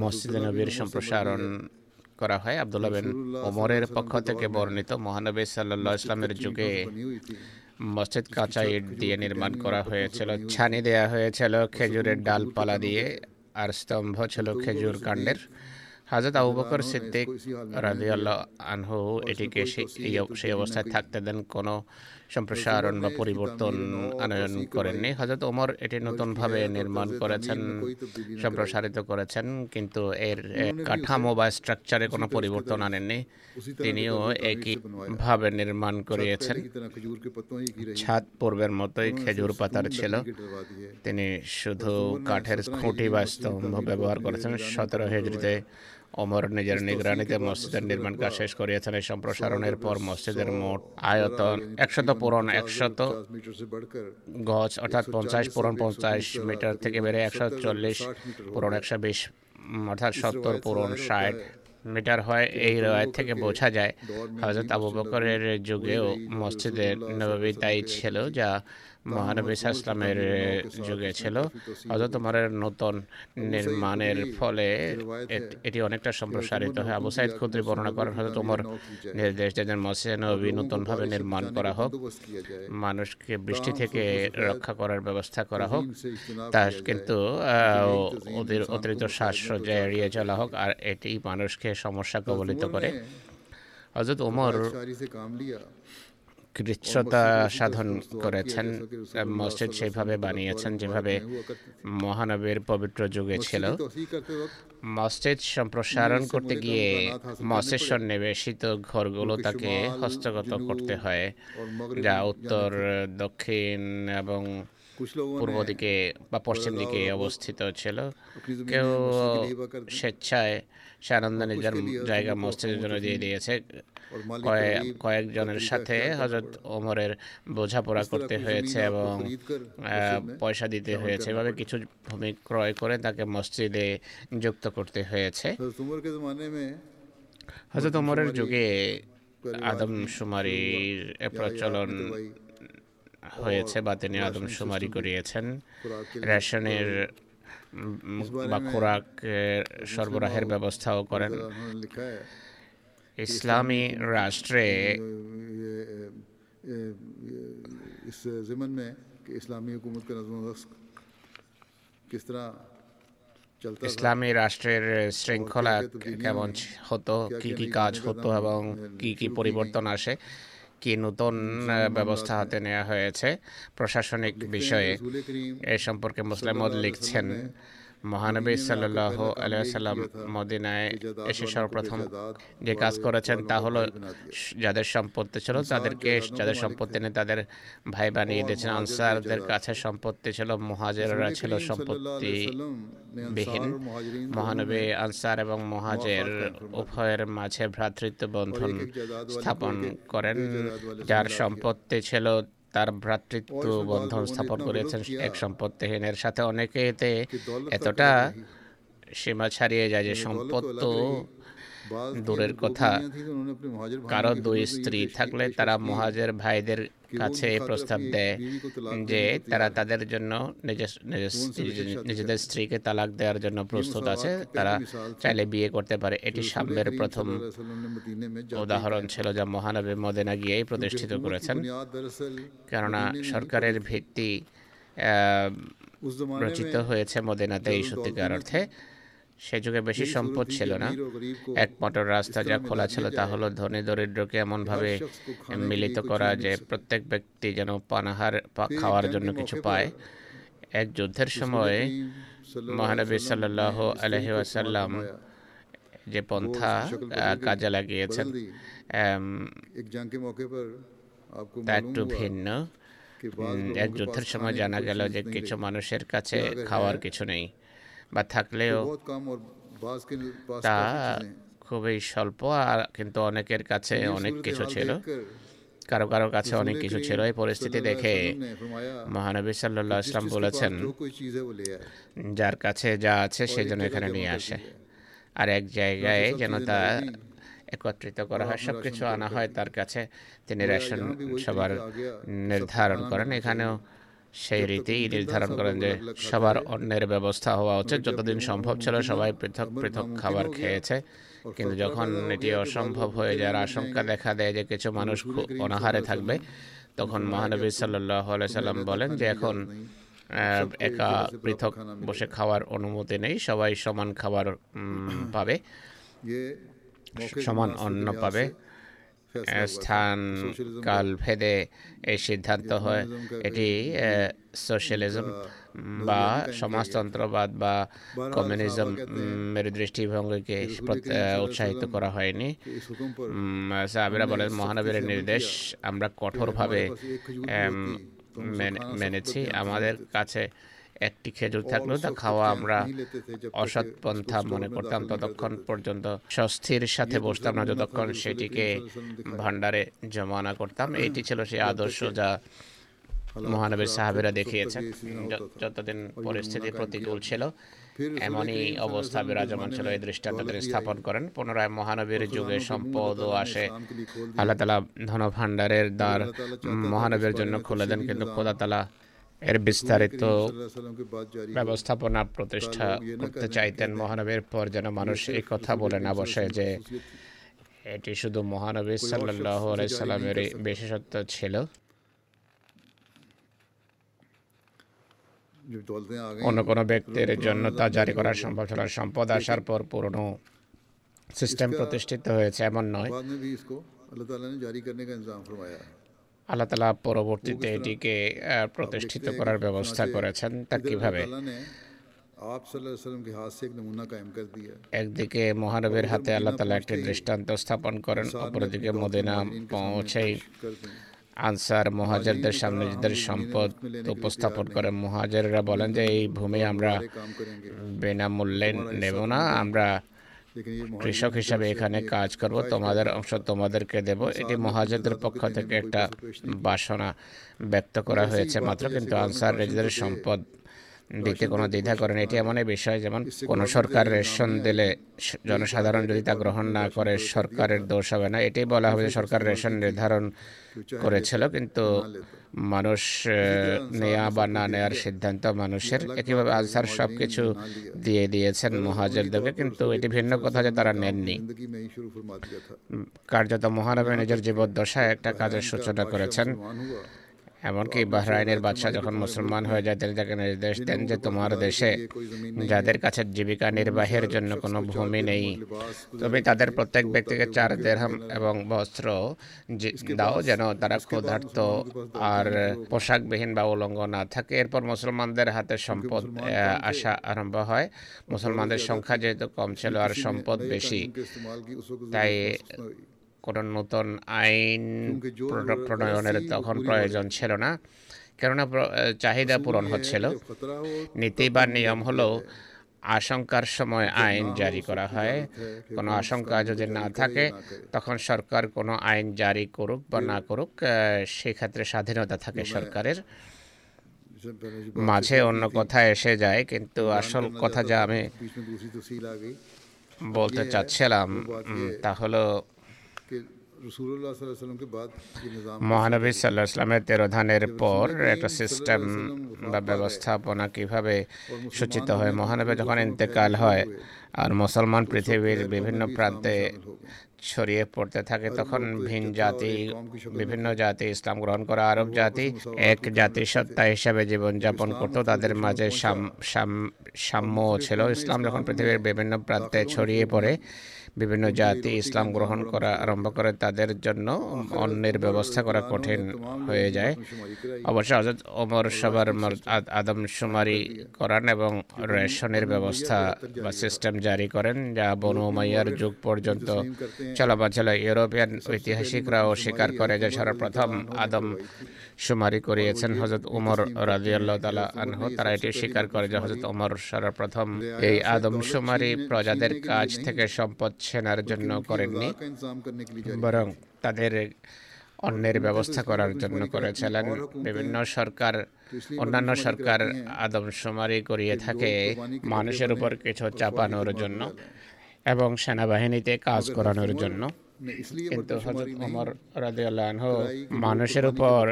মসজিদ নবীর সম্প্রসারণ করা হয় আবদুল্লাহ বিন ওমরের পক্ষ থেকে বর্ণিত মহানবী সাল্লাহ ইসলামের যুগে মসজিদ কাঁচা ইট দিয়ে নির্মাণ করা হয়েছিল ছানি দেয়া হয়েছিল খেজুরের ডালপালা দিয়ে আর স্তম্ভ ছিল খেজুর কাণ্ডের। হাজরত আবু বকর সিদ্দিক রাজিউল্লাহ আনহু এটিকে সেই অবস্থায় থাকতে দেন কোনো সম্প্রসারণ বা পরিবর্তন আনয়ন করেননি। হজরত ওমর এটি নতুনভাবে নির্মাণ করেছেন সম্প্রসারিত করেছেন কিন্তু এর কাঠামো বা স্ট্রাকচারে কোনো পরিবর্তন আনেননি। তিনিও একইভাবে নির্মাণ করিয়েছেন। ছাদ পূর্বের মতোই খেজুর পাতার ছিল। তিনি শুধু কাঠের খুঁটি বা স্তম্ভ ব্যবহার করেছেন সতেরো হেজরিতে অমর নিজের নিগরানিতে মসজিদের নির্মাণ কাজ শেষ করিয়েছেন এই সম্প্রসারণের পর মসজিদের মোট আয়তন একশত পূরণ একশত গজ অর্থাৎ পঞ্চাশ পূরণ পঞ্চাশ মিটার থেকে বেড়ে একশো চল্লিশ পূরণ একশো বিশ অর্থাৎ সত্তর পূরণ ষাট মিটার হয় এই রয়ের থেকে বোঝা যায়। হজরত আবু বকরের যুগেও মসজিদের নবী তাই ছিল যা মহানবী ইসলামের যুগে ছিল। অযত উমারের নতুন নির্মাণের ফলে এটি অনেকটা সম্প্রসারিত হয়। আবু সাইদ খুদ্রি বর্ণনা করেন হজরত উমর নির্দেশ দেন মসজিদ নবী নতুনভাবে নির্মাণ করা হোক। মানুষকে বৃষ্টি থেকে রক্ষা করার ব্যবস্থা করা হোক। তা কিন্তু অতিরিক্ত শ্বাসসজ্জা এড়িয়ে চলা হোক আর এটি মানুষকে সমস্যা কবলিত করে। হযরত ওমর কৃচ্ছতা সাধন করেছেন। মসজিদ সেইভাবে বানিয়েছেন যেভাবে মহানবীর পবিত্র যুগে ছিল। মসজিদ সম্প্রসারণ করতে গিয়ে মসজিদ সন্নিবেশিত ঘরগুলো তাকে হস্তগত করতে হয়, যা উত্তর, দক্ষিণ এবং পূর্ব দিকে বা পশ্চিম দিকে অবস্থিত ছিল। কেউ স্বেচ্ছায় সানন্দা নিজের জায়গা মসজিদের জন্য দিয়ে দিয়েছে। কয়েকজনের সাথে হজরত ওমরের বোঝাপড়া করতে হয়েছে এবং পয়সা দিতে হয়েছে। এভাবে কিছু ভূমি ক্রয় করে তাকে মসজিদে যুক্ত করতে হয়েছে। হজরত ওমরের যুগে আদমশুমারির প্রচলন হয়েছে বা তিনি আদম শুমারি করিয়েছেন রেশনের বা খোরাক সরবরাহের ব্যবস্থাও করেন। ইসলামী রাষ্ট্রে ইসলামী রাষ্ট্রের শৃঙ্খলা কেমন হতো কি কি কাজ হতো এবং কি কি পরিবর্তন আসে কি নতুন ব্যবস্থা হাতে নেওয়া হয়েছে প্রশাসনিক বিষয়ে। এ সম্পর্কে মুসলিম লিখছেন। মহানবী সাল্লাহ আলাইসাল্লাম মদিনায় এসে সর্বপ্রথম যে কাজ করেছেন তা হলো যাদের সম্পত্তি ছিল তাদেরকে যাদের সম্পত্তি নেই তাদের ভাই বানিয়ে দিয়েছেন। আনসারদের কাছে সম্পত্তি ছিল মুহাজেররা ছিল সম্পত্তি বিহীন মহানবী আনসার এবং মহাজের উভয়ের মাঝে ভ্রাতৃত্ব বন্ধন স্থাপন করেন যার সম্পত্তি ছিল তার ভ্রাতৃত্ব বন্ধন স্থাপন করেছেন এক সম্পত্তিহীনের সাথে। অনেকে এতে এতটা সীমা ছাড়িয়ে যায় যে সম্পদ তো দূরের কথা। কারও দুই স্ত্রী থাকলে তারা মহাজের ভাইদের কাছে প্রস্তাব দেয় যে তারা তাদের জন্য নিজেদের স্ত্রীকে তালাক দেওয়ার জন্য প্রস্তুত আছে তারা চাইলে বিয়ে করতে পারে। এটি সাম্যের প্রথম উদাহরণ ছিল যা মহানবী মদেনা গিয়েই প্রতিষ্ঠিত করেছেন। কেননা সরকারের ভিত্তি আহ, রচিত হয়েছে মদিনাতে এই সত্যিকার অর্থে। সে যুগে বেশি সম্পদ ছিল না। একমাত্র রাস্তা যা খোলা ছিল তা হলো ধনী দরিদ্রকে এমনভাবে মিলিত করা যে প্রত্যেক ব্যক্তি যেন পানাহার খাওয়ার জন্য কিছু পায়? এক যুদ্ধের সময় মহানবী সাল্লাহ আলহি ওয়াসাল্লাম যে পন্থা কাজে লাগিয়েছেন। তা একটু ভিন্ন। এক যুদ্ধের সময় জানা গেল যে কিছু মানুষের কাছে খাওয়ার কিছু নেই। বা থাকলেও তা খুবই স্বল্প আর কিন্তু অনেকের কাছে অনেক কিছু ছিল। কারও কারও কাছে অনেক কিছু ছিল। এই পরিস্থিতি দেখে মহানবী সাল্লাহ ইসলাম বলেছেন যার কাছে যা আছে সে যেন এখানে নিয়ে আসে। আর এক জায়গায় যেন তা একত্রিত করা হয় সব কিছু আনা হয় তার কাছে। তিনি রেশন সবার নির্ধারণ করেন। এখানেও সেই রীতিই নির্ধারণ করেন যে সবার অন্যের ব্যবস্থা হওয়া উচিত। যতদিন সম্ভব ছিল সবাই পৃথক পৃথক খাবার খেয়েছে। কিন্তু যখন এটি অসম্ভব হয়ে যাওয়ার আশঙ্কা দেখা দেয় যে কিছু মানুষ অনাহারে থাকবে তখন মহানবী সাল্লাম বলেন যে এখন একা পৃথক বসে খাওয়ার অনুমতি নেই সবাই সমান খাবার পাবে। সমান অন্ন পাবে। স্থান ভেদে এই সিদ্ধান্ত হয়। এটি সোশ্যালিজম বা সমাজতন্ত্রবাদ বা কমিউনিজম এর দৃষ্টিভঙ্গিকে উৎসাহিত করা হয়নি। সাহাবিরা আচ্ছা, বলেন মহানবীর নির্দেশ আমরা কঠোরভাবে মেনেছি। আমাদের কাছে একটি খেজুর থাকলেও তা খাওয়া আমরা অসৎ পন্থা মনে করতাম ততক্ষণ পর্যন্ত স্বস্তির সাথে বসতাম না যতক্ষণ সেটিকে ভান্ডারে জমা না। করতাম। এটি ছিল সেই আদর্শ যা মহানবীর সাহাবেরা দেখিয়েছেন। যতদিন পরিস্থিতি প্রতিকূল ছিল এমনই অবস্থা বিরাজমান ছিল এই দৃষ্টান্ত তিনি স্থাপন করেন। পুনরায় মহানবীর যুগে সম্পদও আসে। আল্লাহ তালা ধন ভাণ্ডারের দ্বার মহানবীর জন্য খুলে দেন কিন্তু খোদা তালা এর বিস্তারিত ব্যবস্থাপনা প্রতিষ্ঠা করতে চাইতেন মহানবীর পর যেন মানুষ এই কথা বলে না বসে যে এটি শুধু মহানবী সাল্লাহ আলাইসাল্লামের বিশেষত্ব ছিল। অন্য কোন ব্যক্তির জন্য তা জারি করার সম্ভব ছিল সম্পদ আসার পর পুরনো সিস্টেম প্রতিষ্ঠিত হয়েছে, এমন নয়। আল্লাহ তালা পরবর্তীতে এটিকে প্রতিষ্ঠিত করার ব্যবস্থা করেছেন তা কীভাবে? একদিকে মহানবীর হাতে আল্লাহ তালা একটি দৃষ্টান্ত স্থাপন করেন অপরদিকে মদিনা পৌঁছেই আনসার মহাজারদের সামনে নিজেদের সম্পদ উপস্থাপন করে মহাজাররা বলেন যে এই ভূমি আমরা বিনামূল্যে নেব না আমরা কৃষক হিসাবে এখানে কাজ করব তোমাদের অংশ তোমাদেরকে দেব এটি মহাজেদের পক্ষ থেকে একটা বাসনা ব্যক্ত করা হয়েছে মাত্র কিন্তু আনসার রেজিদের সম্পদ দিতে কোনো দ্বিধা করেন এটি এমন বিষয় যেমন কোনো সরকার রেশন দিলে জনসাধারণ যদি তা গ্রহণ না করে সরকারের দোষ হবে না। এটি বলা হবে যে সরকার রেশন নির্ধারণ করেছিল কিন্তু মানুষ নেয়া বা না নেয়ার সিদ্ধান্ত মানুষের একইভাবে আজহার সব কিছু দিয়ে দিয়েছেন মহাজেরদেরকে কিন্তু এটি ভিন্ন কথা যে তারা নেননি। কার্যত মহানবী নিজের জীবদ্দশায় একটা কাজের সূচনা করেছেন। এমনকি বাহরাইনের বাদশাহ যখন মুসলমান হয়ে যায়, তিনি তাকে নির্দেশ দেন যে তোমার দেশে যাদের কাছে জীবিকা নির্বাহের জন্য কোনো ভূমি নেই, তুমি তাদের প্রত্যেক ব্যক্তিকে চার দেড়হাম এবং বস্ত্র দাও যেন তারা ক্ষুধার্ত আর পোশাকবিহীন বা উলঙ্গ না থাকে। এরপর মুসলমানদের হাতে সম্পদ আসা আরম্ভ হয়। মুসলমানদের সংখ্যা যেহেতু কম ছিল আর সম্পদ বেশি, তাই কোনো নতুন আইন প্রণয়নের তখন প্রয়োজন ছিল না। কেননা চাহিদা পূরণ হচ্ছিল। নীতি বা নিয়ম হলো আশঙ্কার সময় আইন জারি করা হয়। কোনো আশঙ্কা যদি না থাকে তখন সরকার কোনো আইন জারি করুক বা না করুক সেক্ষেত্রে স্বাধীনতা থাকে সরকারের। মাঝে অন্য কথা এসে যায় কিন্তু আসল কথা যা আমি বলতে চাচ্ছিলাম তা হলো মহানবী সাল্লাহ ইসলামের তেরো ধানের পর একটা সিস্টেম বা ব্যবস্থাপনা কীভাবে সূচিত হয়? মহানবী যখন ইন্তেকাল হয় আর মুসলমান পৃথিবীর বিভিন্ন প্রান্তে ছড়িয়ে পড়তে থাকে তখন ভিন জাতি বিভিন্ন জাতি ইসলাম গ্রহণ করা আরব জাতি এক জাতিসত্তা হিসাবে জীবনযাপন করত তাদের মাঝে সাম- সাম- সাম্য ছিল। ইসলাম যখন পৃথিবীর বিভিন্ন প্রান্তে ছড়িয়ে পড়ে বিভিন্ন জাতি ইসলাম গ্রহণ করা আরম্ভ করে তাদের জন্য অন্যের ব্যবস্থা করা কঠিন হয়ে যায়। অবশ্য হজরত ওমর সবার মর- আদ- আদমশুমারি করান এবং রেশনের ব্যবস্থা বা সিস্টেম জারি করেন যা বনু উমাইয়ার যুগ পর্যন্ত চলমান ছিল ইউরোপিয়ান ঐতিহাসিকরাও স্বীকার করে যে সর্বপ্রথম আদম শুমারি করিয়েছেন। হজরত উমর রাজিয়াল্লাহ তালা আনহু তারা এটি স্বীকার করে যে হজরত উমর সর্বপ্রথম এই আদমশুমারি প্রজাদের কাছ থেকে সম্পদ সেনার জন্য করেননি। বরং তাদের অন্যের ব্যবস্থা করার জন্য করেছিলেন। বিভিন্ন সরকার অন্যান্য সরকার আদমশুমারি করিয়ে থাকে মানুষের উপর কিছু চাপানোর জন্য এবং সেনাবাহিনীতে কাজ করানোর জন্য। কিন্তু হজরত ওমর রাজিউল্লাহ মানুষের উপর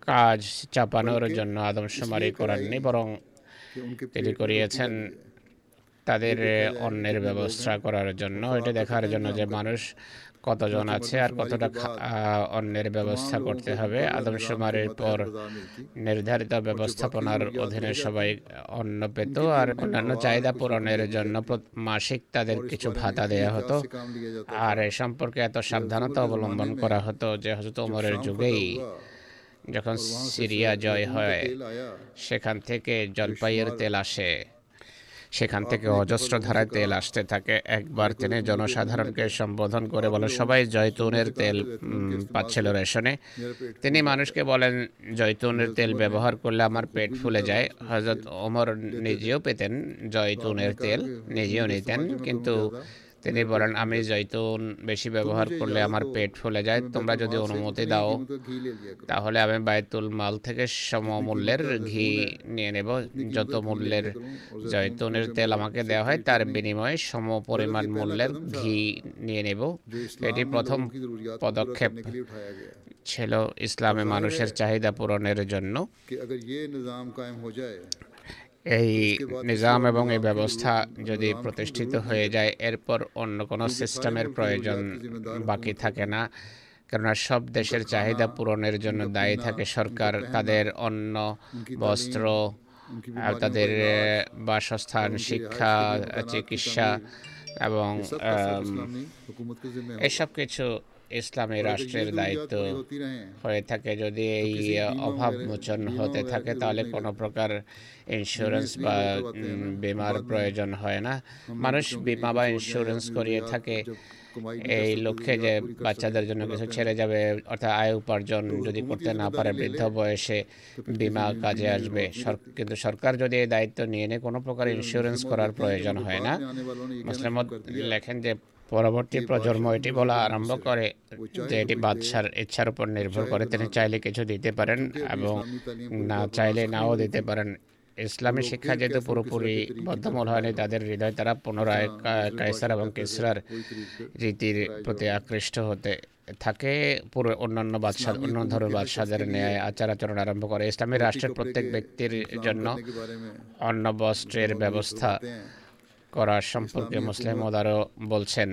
কাজ চাপানোর জন্য আদমশুমারি করেননি বরং তিনি করিয়েছেন তাদের অন্যের ব্যবস্থা করার জন্য। এটা দেখার জন্য যে মানুষ কতজন আছে আর কতটা অন্যের ব্যবস্থা করতে হবে। আদমশুমারের পর নির্ধারিত ব্যবস্থাপনার অধীনে সবাই অন্ন পেত আর অন্যান্য চাহিদা পূরণের জন্য মাসিক তাদের কিছু ভাতা দেয়া হতো। আর এ সম্পর্কে এত সাবধানতা অবলম্বন করা হতো যে হজরত উমরের যুগেই যখন সিরিয়া জয় হয় সেখান থেকে জলপাইয়ের তেল আসে। সেখান থেকে অজস্র ধারায় তেল আসতে থাকে? একবার তিনি জনসাধারণকে সম্বোধন করে বলেন সবাই জয়তুনের তেল পাচ্ছিল রেশনে। তিনি মানুষকে বলেন জয়তুনের তেল ব্যবহার করলে আমার পেট ফুলে যায়। হজরত ওমর নিজেও পেতেন জয়তুনের তেল নিজেও নিতেন। কিন্তু তিনি বলেন আমি জৈতুন বেশি ব্যবহার করলে আমার পেট ফুলে যায় তোমরা যদি অনুমতি দাও তাহলে আমি বায়তুল মাল থেকে সমমূল্যের ঘি নিয়ে নেব। যত মূল্যের জৈতুনের তেল আমাকে দেওয়া হয় তার বিনিময়ে সম পরিমাণ মূল্যের ঘি নিয়ে নেব। এটি প্রথম পদক্ষেপ ছিল ইসলামে মানুষের চাহিদা পূরণের জন্য। এই নিজাম এবং এই ব্যবস্থা যদি প্রতিষ্ঠিত হয়ে যায় এরপর অন্য কোনো সিস্টেমের প্রয়োজন বাকি থাকে না। কেননা সব দেশের চাহিদা পূরণের জন্য দায়ী থাকে সরকার। তাদের অন্য বস্ত্র তাদের বাসস্থান শিক্ষা চিকিৎসা এবং এসব কিছু ইসলামী রাষ্ট্রের দায়িত্ব হয়ে থাকে যদি এই অভাব মোচন হতে থাকে তাহলে কোনো প্রকার ইন্স্যুরেন্স বা বিমার প্রয়োজন হয় না। মানুষ বিমা বা ইন্স্যুরেন্স করিয়ে থাকে এই লক্ষ্যে যে বাচ্চাদের জন্য কিছু ছেড়ে যাবে অর্থাৎ আয় উপার্জন যদি করতে না পারে বৃদ্ধ বয়সে বিমা কাজে আসবে। কিন্তু সরকার যদি এই দায়িত্ব নিয়ে নেয় কোনো প্রকার ইন্স্যুরেন্স করার প্রয়োজন হয় না। মুসলিম লেখেন যে পরবর্তী প্রজন্ম এটি বলা আরম্ভ করে যে এটি বাদশার ইচ্ছার উপর নির্ভর করে তিনি চাইলে কিছু দিতে পারেন এবং না চাইলে নাও দিতে পারেন। ইসলামী শিক্ষা যেহেতু পুরোপুরি বদ্ধমূল হয়নি তাদের হৃদয় তারা পুনরায় কায়সার এবং কেসরার রীতির প্রতি আকৃষ্ট হতে থাকে। পুরো অন্যান্য বাদশাহ অন্য ধরনের বাদশাহের ন্যায় আচার আচরণ আরম্ভ করে। ইসলামী রাষ্ট্রের প্রত্যেক ব্যক্তির জন্য অন্ন বস্ত্রের ব্যবস্থা করা সম্পর্কে মুসলিম ওদারও বলছেন।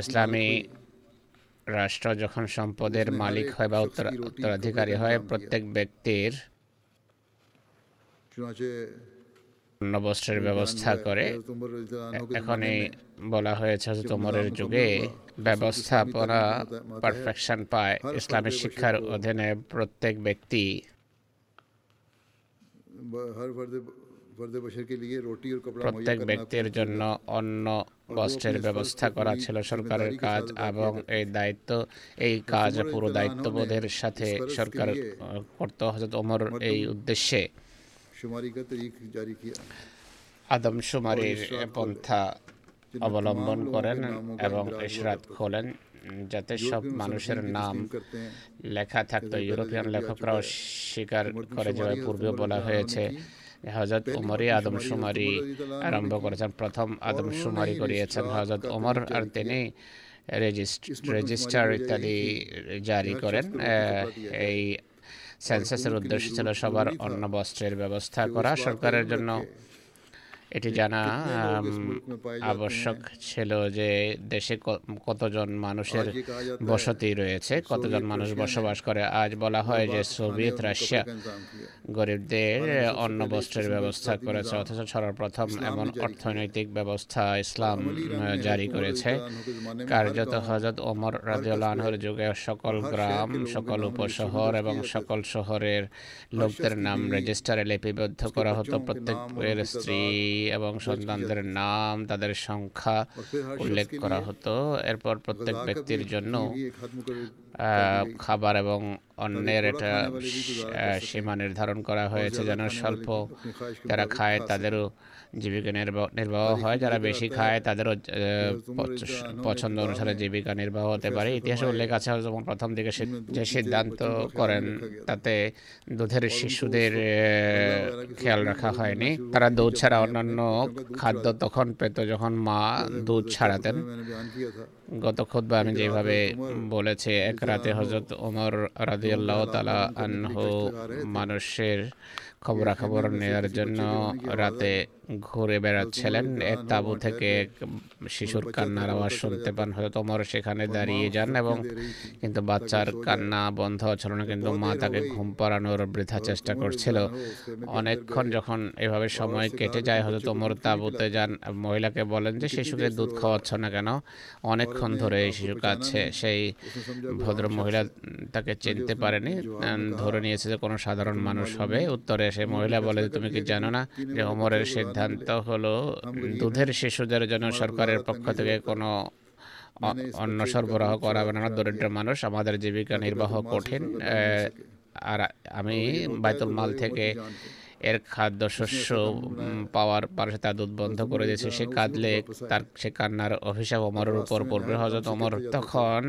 ইসলামী রাষ্ট্র যখন সম্পদের মালিক হয় বা উত্তরাধিকারী হয় প্রত্যেক ব্যক্তির নবস্ত্রের ব্যবস্থা করে। এখনই বলা হয়েছে তোমরের যুগে ব্যবস্থাপনা পারফেকশন পায়। ইসলামী শিক্ষার অধীনে প্রত্যেক ব্যক্তি প্রত্যেক ব্যক্তির জন্য অন্য বস্ত্রের ব্যবস্থা করা ছিল সরকারের কাজ এবং এই দায়িত্ব এই কাজ পুরো দায়িত্ববোধের সাথে সরকার করত হজরত ওমর এই উদ্দেশ্যে আদম সুমারির পন্থা অবলম্বন করেন এবং ইশরাত খোলেন যাতে সব মানুষের নাম লেখা থাকতো। ইউরোপিয়ান লেখকরাও স্বীকার করে যাওয়ার পূর্বে বলা হয়েছে হজরত উমরই আদমশুমারি আরম্ভ করেছেন। প্রথম আদমশুমারি করিয়েছেন হজরত ওমর আর তিনি রেজিস্টার ইত্যাদি জারি করেন। এই সেন্সাসের উদ্দেশ্য ছিল সবার অন্ন বস্ত্রের ব্যবস্থা করা। সরকারের জন্য এটি জানা আবশ্যক ছিল যে দেশে কতজন মানুষের বসতি রয়েছে কতজন মানুষ বসবাস করে। আজ বলা হয় যে সোভিয়েত রাশিয়া গরিবদের অন্ন বস্ত্রের ব্যবস্থা করেছে অথচ সর্বপ্রথম এমন অর্থনৈতিক ব্যবস্থা ইসলাম জারি করেছে। কার্যত হজরত ওমর রাজিউল্লাহর যুগে সকল গ্রাম সকল উপশহর এবং সকল শহরের লোকদের নাম রেজিস্টারে লিপিবদ্ধ করা হতো প্রত্যেকের স্ত্রী এবং সন্তানদের নাম তাদের সংখ্যা উল্লেখ করা হতো। এরপর প্রত্যেক ব্যক্তির জন্য খাবার এবং অন্যের এটা সীমা নির্ধারণ করা হয়েছে যেন স্বল্প যারা খায় তাদেরও জীবিকা নির্বাহ নির্বাহ হয় যারা বেশি খায় তাদেরও পছন্দ অনুসারে জীবিকা নির্বাহ হতে পারে। ইতিহাসে উল্লেখ আছে যেমন প্রথম দিকে যে সিদ্ধান্ত করেন তাতে দুধের শিশুদের খেয়াল রাখা হয়নি। তারা দুধ ছাড়া অন্যান্য খাদ্য তখন পেত যখন মা দুধ ছাড়াতেন। গত খুদ্ আমি যেভাবে বলেছি এক রাতে হজরত ওমর রাদিয়াল্লাহ তালা আনহু মানুষের খবরাখবর নেওয়ার জন্য রাতে ঘুরে বেড়াচ্ছিলেন। এক তাঁবু থেকে এক শিশুর কান্নার আওয়াজ শুনতে পান হয়তো ওমর সেখানে দাঁড়িয়ে যান এবং কিন্তু বাচ্চার কান্না বন্ধ হচ্ছিল না কিন্তু মা তাকে ঘুম পাড়ানোর বৃথা চেষ্টা করছিল। অনেকক্ষণ যখন এভাবে সময় কেটে যায় হয়তো তোমর তাঁবুতে যান। মহিলাকে বলেন যে শিশুকে দুধ খাওয়াচ্ছ না কেন? অনেকক্ষণ ধরে এই শিশু কাছে সেই ভদ্র মহিলা তাকে চিনতে পারেনি ধরে নিয়েছে যে কোনো সাধারণ মানুষ হবে। উত্তরে সেই মহিলা বলে তুমি কি জানো না যে অমরের ওমরের সিদ্ধান্ত হলো দুধের শিশুদের জন্য সরকারের পক্ষ থেকে কোনো অন্য সরবরাহ করা হবে না দরিদ্র মানুষ আমাদের জীবিকা নির্বাহ কঠিন আর আমি বাইতুল মাল থেকে এর খাদ্য শস্য পাওয়ার পাশে তার দুধ বন্ধ করে দিয়েছে। সে কাঁদলে তার সে কান্নার অভিশাপ অমরের উপর পড়বে। হজরত অমর তখন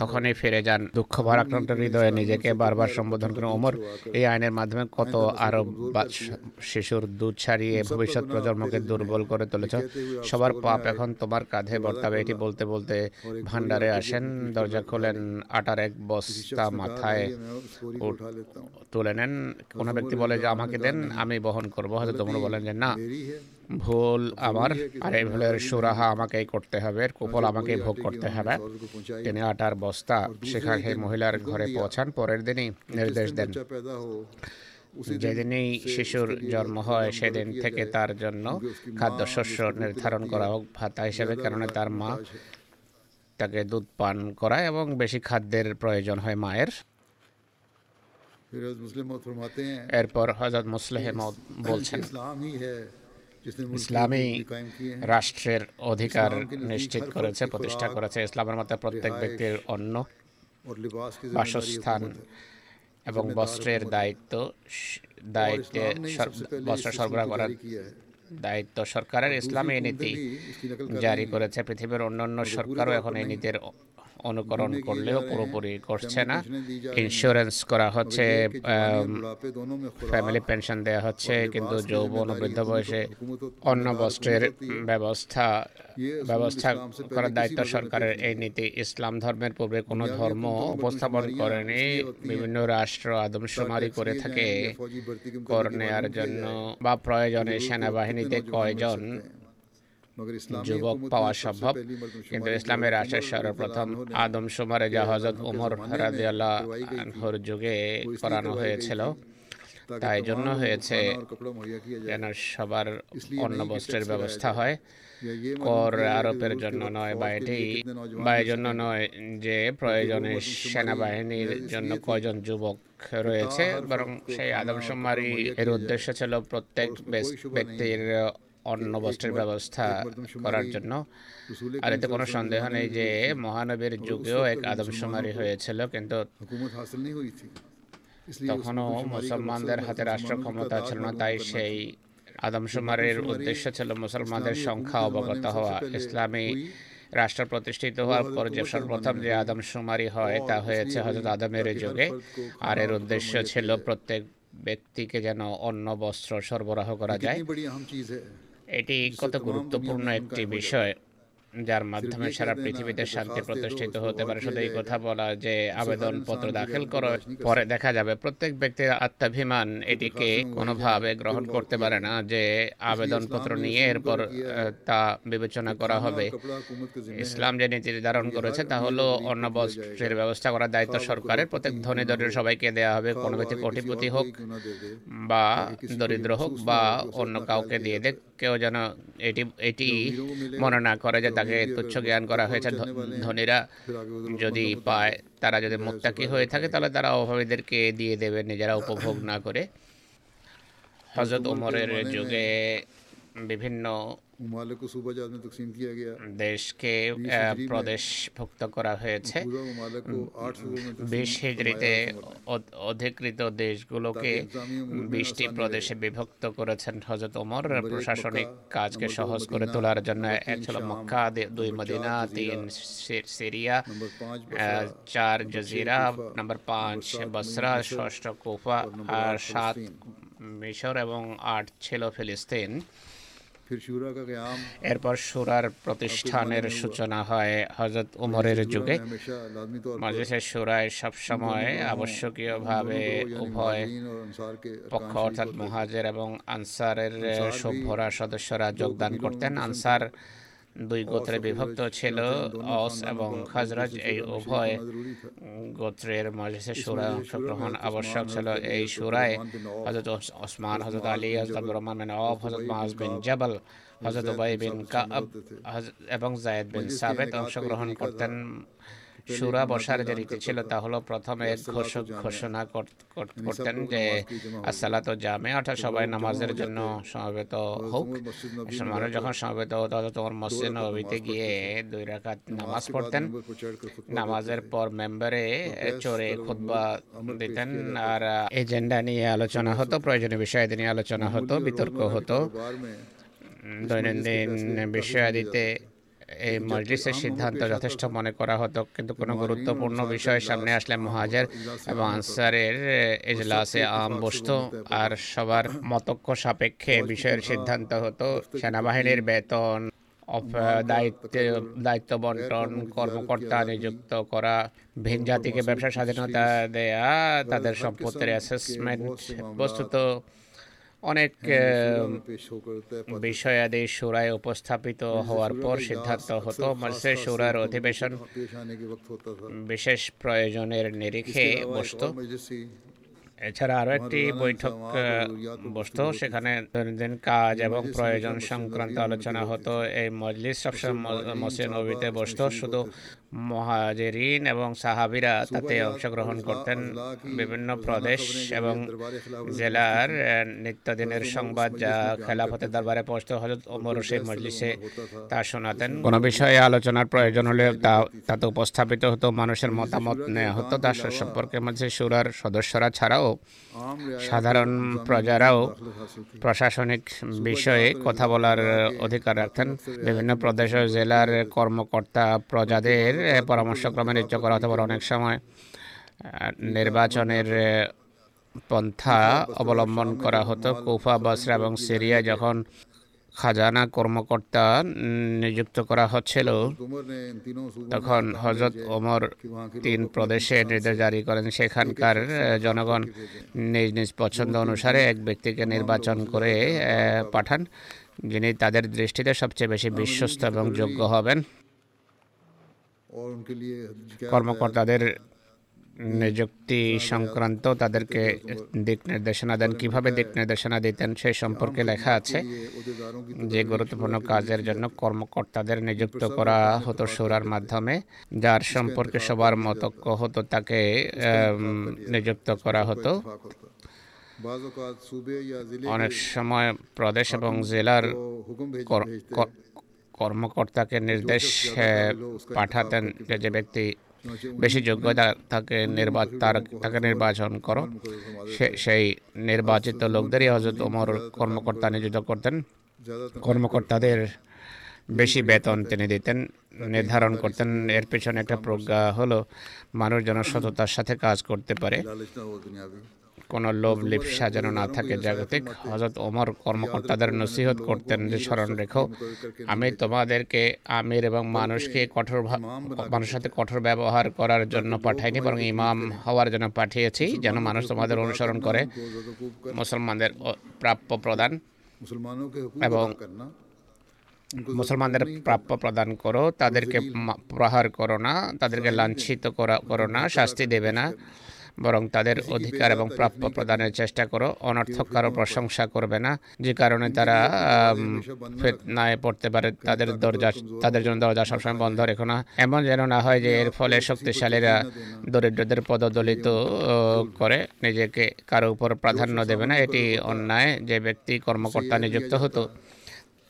তখনই ফিরে যান। দুঃখ ভারাক্রান্ত হৃদয়ে নিজেকে বারবার সম্বোধন করে অমর এই আইনের মাধ্যমে কত আরব শিশুর দুধ ছাড়িয়ে ভবিষ্যৎ প্রজন্মকে দুর্বল করে তুলেছ। সবার পাপ এখন তোমার কাঁধে বর্তাবে। এটি বলতে বলতে ভান্ডারে আসেন দরজা খোলেন আটার এক বস্তা মাথায় তুলে নেন। কোনো ব্যক্তি বলে যে আমাকে দেন আমি বহন করব। হয়তো তোমরা বলেন যে না ভুল আমার আর এই ভুলের সুরাহা আমাকেই করতে হবে কুফল আমাকে ভোগ করতে হবে। তিনি আটার বস্তা সেখানে মহিলার ঘরে পৌঁছান পরের দিনই নির্দেশ দেন যেদিনই শিশুর জন্ম হয় সেদিন থেকে তার জন্য খাদ্যশস্য নির্ধারণ করা হোক ভাতা হিসেবে কারণ তার মা তাকে দুধ পান করায় এবং বেশি খাদ্যের প্রয়োজন হয় মায়ের। এরপর হজরত মুসলেহ মত বলছেন। ইসলামী রাষ্ট্রের অধিকার নিশ্চিত করেছে প্রতিষ্ঠা করেছে। ইসলামের মতে প্রত্যেক ব্যক্তির অন্য বাসস্থান এবং বস্ত্রের দায়িত্ব দায়িত্বে বস্ত্র সরবরাহ করার দায়িত্ব সরকারের ইসলামী নীতি জারি করেছে। পৃথিবীর অন্যান্য সরকারও এখন এই নীতির অনুকরণ করলেও পুরোপুরি করছে না। ইন্স্যুরেন্স করা হচ্ছে ফ্যামিলি পেনশন দেওয়া হচ্ছে কিন্তু যৌবন বৃদ্ধ বয়সে অন্য বস্ত্রের ব্যবস্থা ব্যবস্থা করার দায়িত্ব সরকারের এই নীতি ইসলাম ধর্মের পূর্বে কোনো ধর্ম উপস্থাপন করেনি বিভিন্ন রাষ্ট্র আদমশুমারি করে থাকে কর নেয়ার জন্য বা প্রয়োজনে সেনাবাহিনীতে কয়জন যুবক পাওয়া সম্ভব কিন্তু ইসলামের আশা সর্বপ্রথম আদমশুমারে যা হজরত ওমর রাজিয়াল্লাহ যুগে করানো হয়েছিল তাই জন্য হয়েছে যেন সবার অন্য বস্ত্রের ব্যবস্থা হয় কর আরোপের জন্য নয় বা এটি বা জন্য নয় যে প্রয়োজনে সেনাবাহিনীর জন্য কয়জন যুবক রয়েছে বরং সেই আদমশুমারি এর উদ্দেশ্য ছিল প্রত্যেক ব্যক্তির অন্য বস্ত্রের ব্যবস্থা করার জন্য। আর এতে কোনো সন্দেহ নেই যে মহানবীর যুগেও এক আদমশুমারি হয়েছিল কিন্তু তখনও মুসলমানদের হাতে রাষ্ট্র ক্ষমতা ছিল না তাই সেই আদমশুমারির উদ্দেশ্য ছিল মুসলমানদের সংখ্যা অবগত হওয়া। ইসলামী রাষ্ট্র প্রতিষ্ঠিত হওয়ার পর যে সর্বপ্রথম যে আদমশুমারি হয় তা হয়েছে হজরত আদমের যুগে। আর এর উদ্দেশ্য ছিল প্রত্যেক ব্যক্তিকে যেন অন্য বস্ত্র সরবরাহ করা যায়। এটি কত গুরুত্বপূর্ণ একটি বিষয় যার মাধ্যমে সারা পৃথিবীতে শান্তি প্রতিষ্ঠিত হতে পারে। শুধু এই কথা বলা যে আবেদন পত্র দাখিল করো পরে দেখা যাবে প্রত্যেক ব্যক্তির আত্মাভিমান এটিকে কোনোভাবে গ্রহণ করতে পারে না যে আবেদন পত্র নিয়ে এরপর তা বিবেচনা করা হবে। ইসলাম যে নীতি নির্ধারণ করেছে তা হলো অন্য বস্ত্রের ব্যবস্থা করার দায়িত্ব সরকারের প্রত্যেক ধনী দরিদ্র সবাইকে দেওয়া হবে কোনো ব্যক্তি কোটিপতি হোক বা দরিদ্র হোক বা অন্য কাউকে দিয়ে দেখ কেউ যেন এটি এটি মনে না করে যে তাকে তুচ্ছ জ্ঞান করা হয়েছে। ধনীরা যদি পায় তারা যদি মুক্তাকি হয়ে থাকে তাহলে তারা অভাবীদেরকে দিয়ে দেবে নিজেরা উপভোগ না করে। হজরত ওমরের যুগে বিভিন্ন দেশকে প্রদেশভুক্ত করা হয়েছে বিশ হিজড়িতে অধিকৃত দেশগুলোকে বিশটি প্রদেশে বিভক্ত করেছেন হজরত ওমর। প্রশাসনিক কাজকে সহজ করে তোলার জন্য এক ছিল মক্কা দুই মদিনা তিন সিরিয়া চার জজিরা নাম্বার পাঁচ বসরা ষষ্ঠ কুফা আর সাত মিশর এবং আট ছিল ফিলিস্তিন। এরপর সুরার প্রতিষ্ঠানের সূচনা হয় হজরত উমরের যুগে। মাজলিসের সুরায় সবসময় আবশ্যকীয়ভাবে উভয় পক্ষ অর্থাৎ মহাজের এবং আনসারের সভ্যরা সদস্যরা যোগদান করতেন। আনসার দুই গোত্রে বিভক্ত ছিল অস এবং খাজরাজ এই উভয় গোত্রের মজলিসে সুরা অংশগ্রহণ আবশ্যক ছিল। এই সুরায় হজরত ওসমান হজরত আলী হজরত রহমান বিন অফ হজরত মাহাজ বিন জবল হজরত ওবাই বিন কাব এবং জায়েদ বিন সাবেদ অংশগ্রহণ করতেন। সুরা বসার যে রীতি ছিল তা হলো প্রথমে ঘোষক ঘোষণা করতেন যে আসসালাত জামে ওঠা সবাই নামাজের জন্য সমবেত হোক। মানুষ যখন সমবেত হতো তোমার মসজিদ নবীতে গিয়ে দুই রাখাত নামাজ পড়তেন। নামাজের পর মেম্বারে চোরে খুতবা দিতেন আর এজেন্ডা নিয়ে আলোচনা হতো প্রয়োজনীয় বিষয় নিয়ে আলোচনা হতো বিতর্ক হতো। দৈনন্দিন বিষয়াদিতে এই মজলিসের সিদ্ধান্ত যথেষ্ট মনে করা হতো কিন্তু কোনো গুরুত্বপূর্ণ বিষয় সামনে আসলে মহাজের এবং আনসারের এজলাসে আম বসতো আর সবার মতক্য সাপেক্ষে বিষয়ের সিদ্ধান্ত হতো সেনাবাহিনীর বেতন দায়িত্ব দায়িত্ব বন্টন কর্মকর্তা নিযুক্ত করা ভিন জাতিকে ব্যবসা স্বাধীনতা দেয়া তাদের সম্পত্তির অ্যাসেসমেন্ট বস্তুত অনেক বিষয়াদি সুরায় উপস্থাপিত হওয়ার পর সিদ্ধান্ত হতো মার্সের সুরার অধিবেশন বিশেষ প্রয়োজনের নিরিখে বসত। এছাড়া আরও একটি বৈঠক বসত সেখানে দৈনন্দিন কাজ এবং প্রয়োজন সংক্রান্ত আলোচনা হতো। এই মজলিস সবসময় মসজিদ নবীতে বসত শুধু মহাজেরিন এবং সাহাবিরা তাতে অংশগ্রহণ করতেন বিভিন্ন প্রদেশ এবং জেলার নিত্যদিনের সংবাদ যা খেলাফতের দরবারে পৌঁছতে হজরত ওমর সেই মজলিসে তা শোনাতেন। কোনো বিষয়ে আলোচনার প্রয়োজন হলে তা তাতে উপস্থাপিত হতো মানুষের মতামত নেওয়া হতো। তা সম্পর্কে মধ্যে সুরার সদস্যরা ছাড়াও সাধারণ প্রজারাও প্রশাসনিক বিষয়ে কথা বলার অধিকার রাখতেন। বিভিন্ন প্রদেশ ও জেলার কর্মকর্তা প্রজাদের পরামর্শক্রমে নিচ্ছ করা হতে পারে অনেক সময়। নির্বাচনের পন্থা অবলম্বন করা হতো। কুফা, বসরা এবং সিরিয়া যখন খাজানা কর্মকর্তা নিযুক্ত করা হচ্ছিল, তখন হজরত ওমর তিন প্রদেশে নির্দেশ জারি করেন। সেখানকার জনগণ নিজ নিজ পছন্দ অনুসারে এক ব্যক্তিকে নির্বাচন করে পাঠান, যিনি তাদের দৃষ্টিতে সবচেয়ে বেশি বিশ্বস্ত এবং যোগ্য হবেন। কর্মকর্তাদের নিযুক্তি সংক্রান্ত তাদেরকে দিক নির্দেশনা দেন। কীভাবে দিক নির্দেশনা দিতেন সেই সম্পর্কে লেখা আছে। যে গুরুত্বপূর্ণ কাজের জন্য কর্মকর্তাদের নিযুক্ত করা হতো সুরার মাধ্যমে। যার সম্পর্কে সবার মতক্য হতো তাকে নিযুক্ত করা হতো। অনেক সময় প্রদেশ এবং জেলার কর্মকর্তাকে নির্দেশ পাঠাতেন যে যে ব্যক্তি বেশি যোগ্যতা তাকে নির্বা তার তাকে নির্বাচন করো। সেই নির্বাচিত লোকদেরই হজরত ওমর কর্মকর্তা নিযুক্ত করতেন। কর্মকর্তাদের বেশি বেতন তিনি দিতেন নির্ধারণ করতেন। এর পেছনে একটা প্রজ্ঞা হলো মানুষ জনসততার সাথে কাজ করতে পারে। কোনো লোভ, লিপ সাজানো না থাকে জাগতিক। হজরত ওমর কর্মকর্তাদের নসিহত করতেন যে, স্মরণ রেখো, আমি তোমাদেরকে, আমির এবং মানুষকে কঠোর মানুষের সাথে কঠোর ব্যবহার করার জন্য পাঠাইনি, বরং ইমাম হওয়ার জন্য পাঠিয়েছি, যেন মানুষ তোমাদের অনুসরণ করে, মুসলমানদের প্রাপ্য প্রদান এবং মুসলমানদের প্রাপ্য প্রদান করো, তাদেরকে প্রহার করো না, তাদেরকে লাঞ্ছিত করা, করো না, শাস্তি দেবে না। বরং তাদের অধিকার এবং প্রাপ্য প্রদানের চেষ্টা করো অনর্থক কারও প্রশংসা করবে না যে কারণে তারা ফিতনায় পড়তে পারে তাদের দরজা তাদের জন্য দরজা সবসময় বন্ধ রেখো না। এমন যেন না হয় যে এর ফলে শক্তিশালীরা দরিদ্রদের পদদলিত করে নিজেকে কারও উপর প্রাধান্য দেবে না। এটি অন্যায় যে ব্যক্তি কর্মকর্তা নিযুক্ত হতো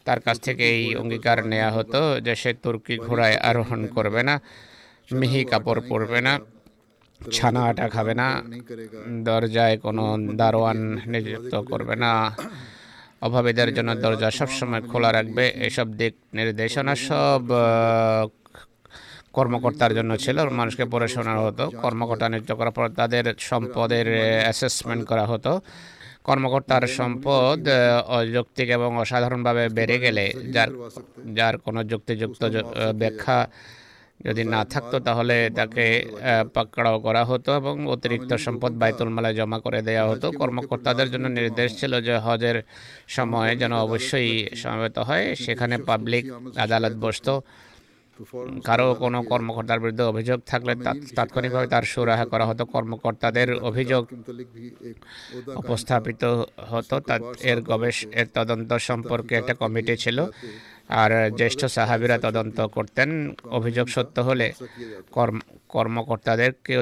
তার কাছ থেকে এই অঙ্গীকার নেওয়া হতো যে সে তুর্কি ঘোড়ায় আরোহণ করবে না মিহি কাপড় পরবে না। ছানা আটা খাবে না, দরজায় কোনো দারোয়ান নিযুক্ত করবে না। অভাবীদের জন্য দরজা সবসময় খোলা রাখবে, এসব দিক নির্দেশনা সব কর্মকর্তার জন্য ছিল মানুষকে পড়াশোনা হতো। কর্মকর্তা নিযুক্ত করার পর তাদের সম্পদের অ্যাসেসমেন্ট করা হতো। কর্মকর্তার সম্পদ অযৌক্তিক এবং অসাধারণভাবে বেড়ে গেলে যার যার কোনো যুক্তিযুক্ত ব্যাখ্যা যদি না থাকতো তাহলে তাকে পাকড়াও করা হতো এবং অতিরিক্ত সম্পদ বাইতুল মালায় জমা করে দেওয়া হতো। কর্মকর্তাদের জন্য নির্দেশ ছিল যে হজের সময় যেন অবশ্যই সমাবেত হয়। সেখানে পাবলিক আদালত বসত। কারও কোনো কর্মকর্তার বিরুদ্ধে অভিযোগ থাকলে তাৎক্ষণিকভাবে তার সুরাহা করা হতো। কর্মকর্তাদের অভিযোগ উপস্থাপিত হতো। তার এর গবেষ এর তদন্ত সম্পর্কে একটা কমিটি ছিল। আর জ্যেষ্ঠ সাহাবিরা তদন্ত করতেন। অভিযোগ সত্য হলে কর্ম কর্মকর্তাদেরকেও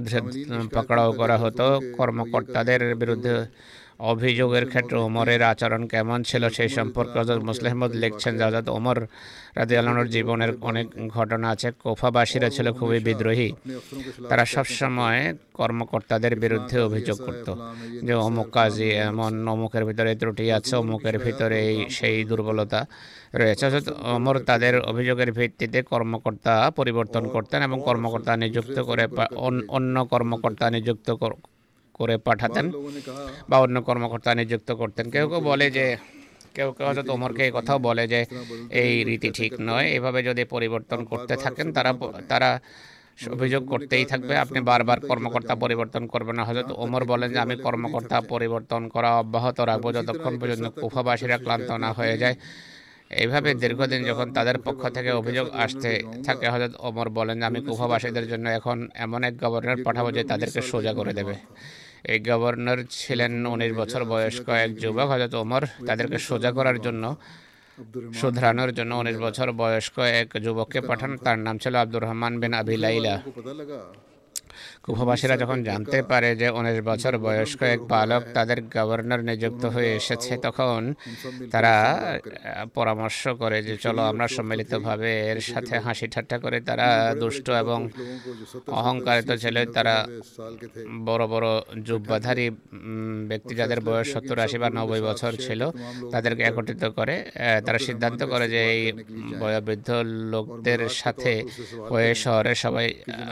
পাকড়াও করা হতো। কর্মকর্তাদের বিরুদ্ধে অভিযোগের ক্ষেত্রে ওমরের আচরণ কেমন ছিল সেই সম্পর্কে হজরত মুসলিহমদ লিখছেন হজরত ওমর রাজি আলানোর জীবনের অনেক ঘটনা আছে। কোফাবাসীরা ছিল খুবই বিদ্রোহী। তারা সবসময় কর্মকর্তাদের বিরুদ্ধে অভিযোগ করত যে অমুক কাজী এমন, অমুকের ভিতরে ত্রুটি আছে, অমুকের ভিতরে এই, সেই দুর্বলতা। রয়েছে। অমর তাদের অভিযোগের ভিত্তিতে কর্মকর্তা পরিবর্তন করতেন এবং কর্মকর্তা নিযুক্ত করে অন্য কর্মকর্তা নিযুক্ত করে পাঠাতেন বা অন্য কর্মকর্তা নিযুক্ত করতেন। কেউ কেউ বলে যে, কেউ কেউ হয়তো ওমরকে এই কথাও বলে যে, এই রীতি ঠিক নয়। এভাবে যদি পরিবর্তন করতে থাকেন, তারা তারা অভিযোগ করতেই থাকবে। আপনি বারবার কর্মকর্তা পরিবর্তন করবেন না। হজরত ওমর বলেন যে, আমি কর্মকর্তা পরিবর্তন করা অব্যাহত রাখব যতক্ষণ পর্যন্ত কুফাবাসীরা ক্লান্ত না হয়ে যায়। এইভাবে দীর্ঘদিন যখন তাদের পক্ষ থেকে অভিযোগ আসতে থাকে হজরত ওমর বলেন আমি কুফাবাসীদের জন্য এখন এমন এক গভর্নর পাঠাবো যে তাদেরকে সোজা করে দেবে। এই গভর্নর ছিলেন উনিশ বছর বয়স্ক এক যুবক হজরত ওমর তাদেরকে সোজা করার জন্য শুধরানোর জন্য উনিশ বছর বয়স্ক এক যুবককে পাঠান। তার নাম ছিল আব্দুর রহমান বিন আবিলাইলা কুফবাসীরা যখন জানতে পারে যে উনিশ বছর বয়স্ক এক বালক তাদের গভর্নর নিযুক্ত হয়ে এসেছে, তখন তারা পরামর্শ করে যে চলো আমরা সম্মিলিতভাবে এর সাথে হাসি ঠাট্টা করে তারা দুষ্ট এবং অহংকারিত ছেলে, তারা বড় বড় যুব্বাধারী ব্যক্তি যাদের বয়স সত্তর আশি বা নব্বই বছর ছিল, তাদেরকে একত্রিত করে তারা সিদ্ধান্ত করে যে এই বয়োবৃদ্ধ লোকদের সাথে হয়ে শহরে সবাই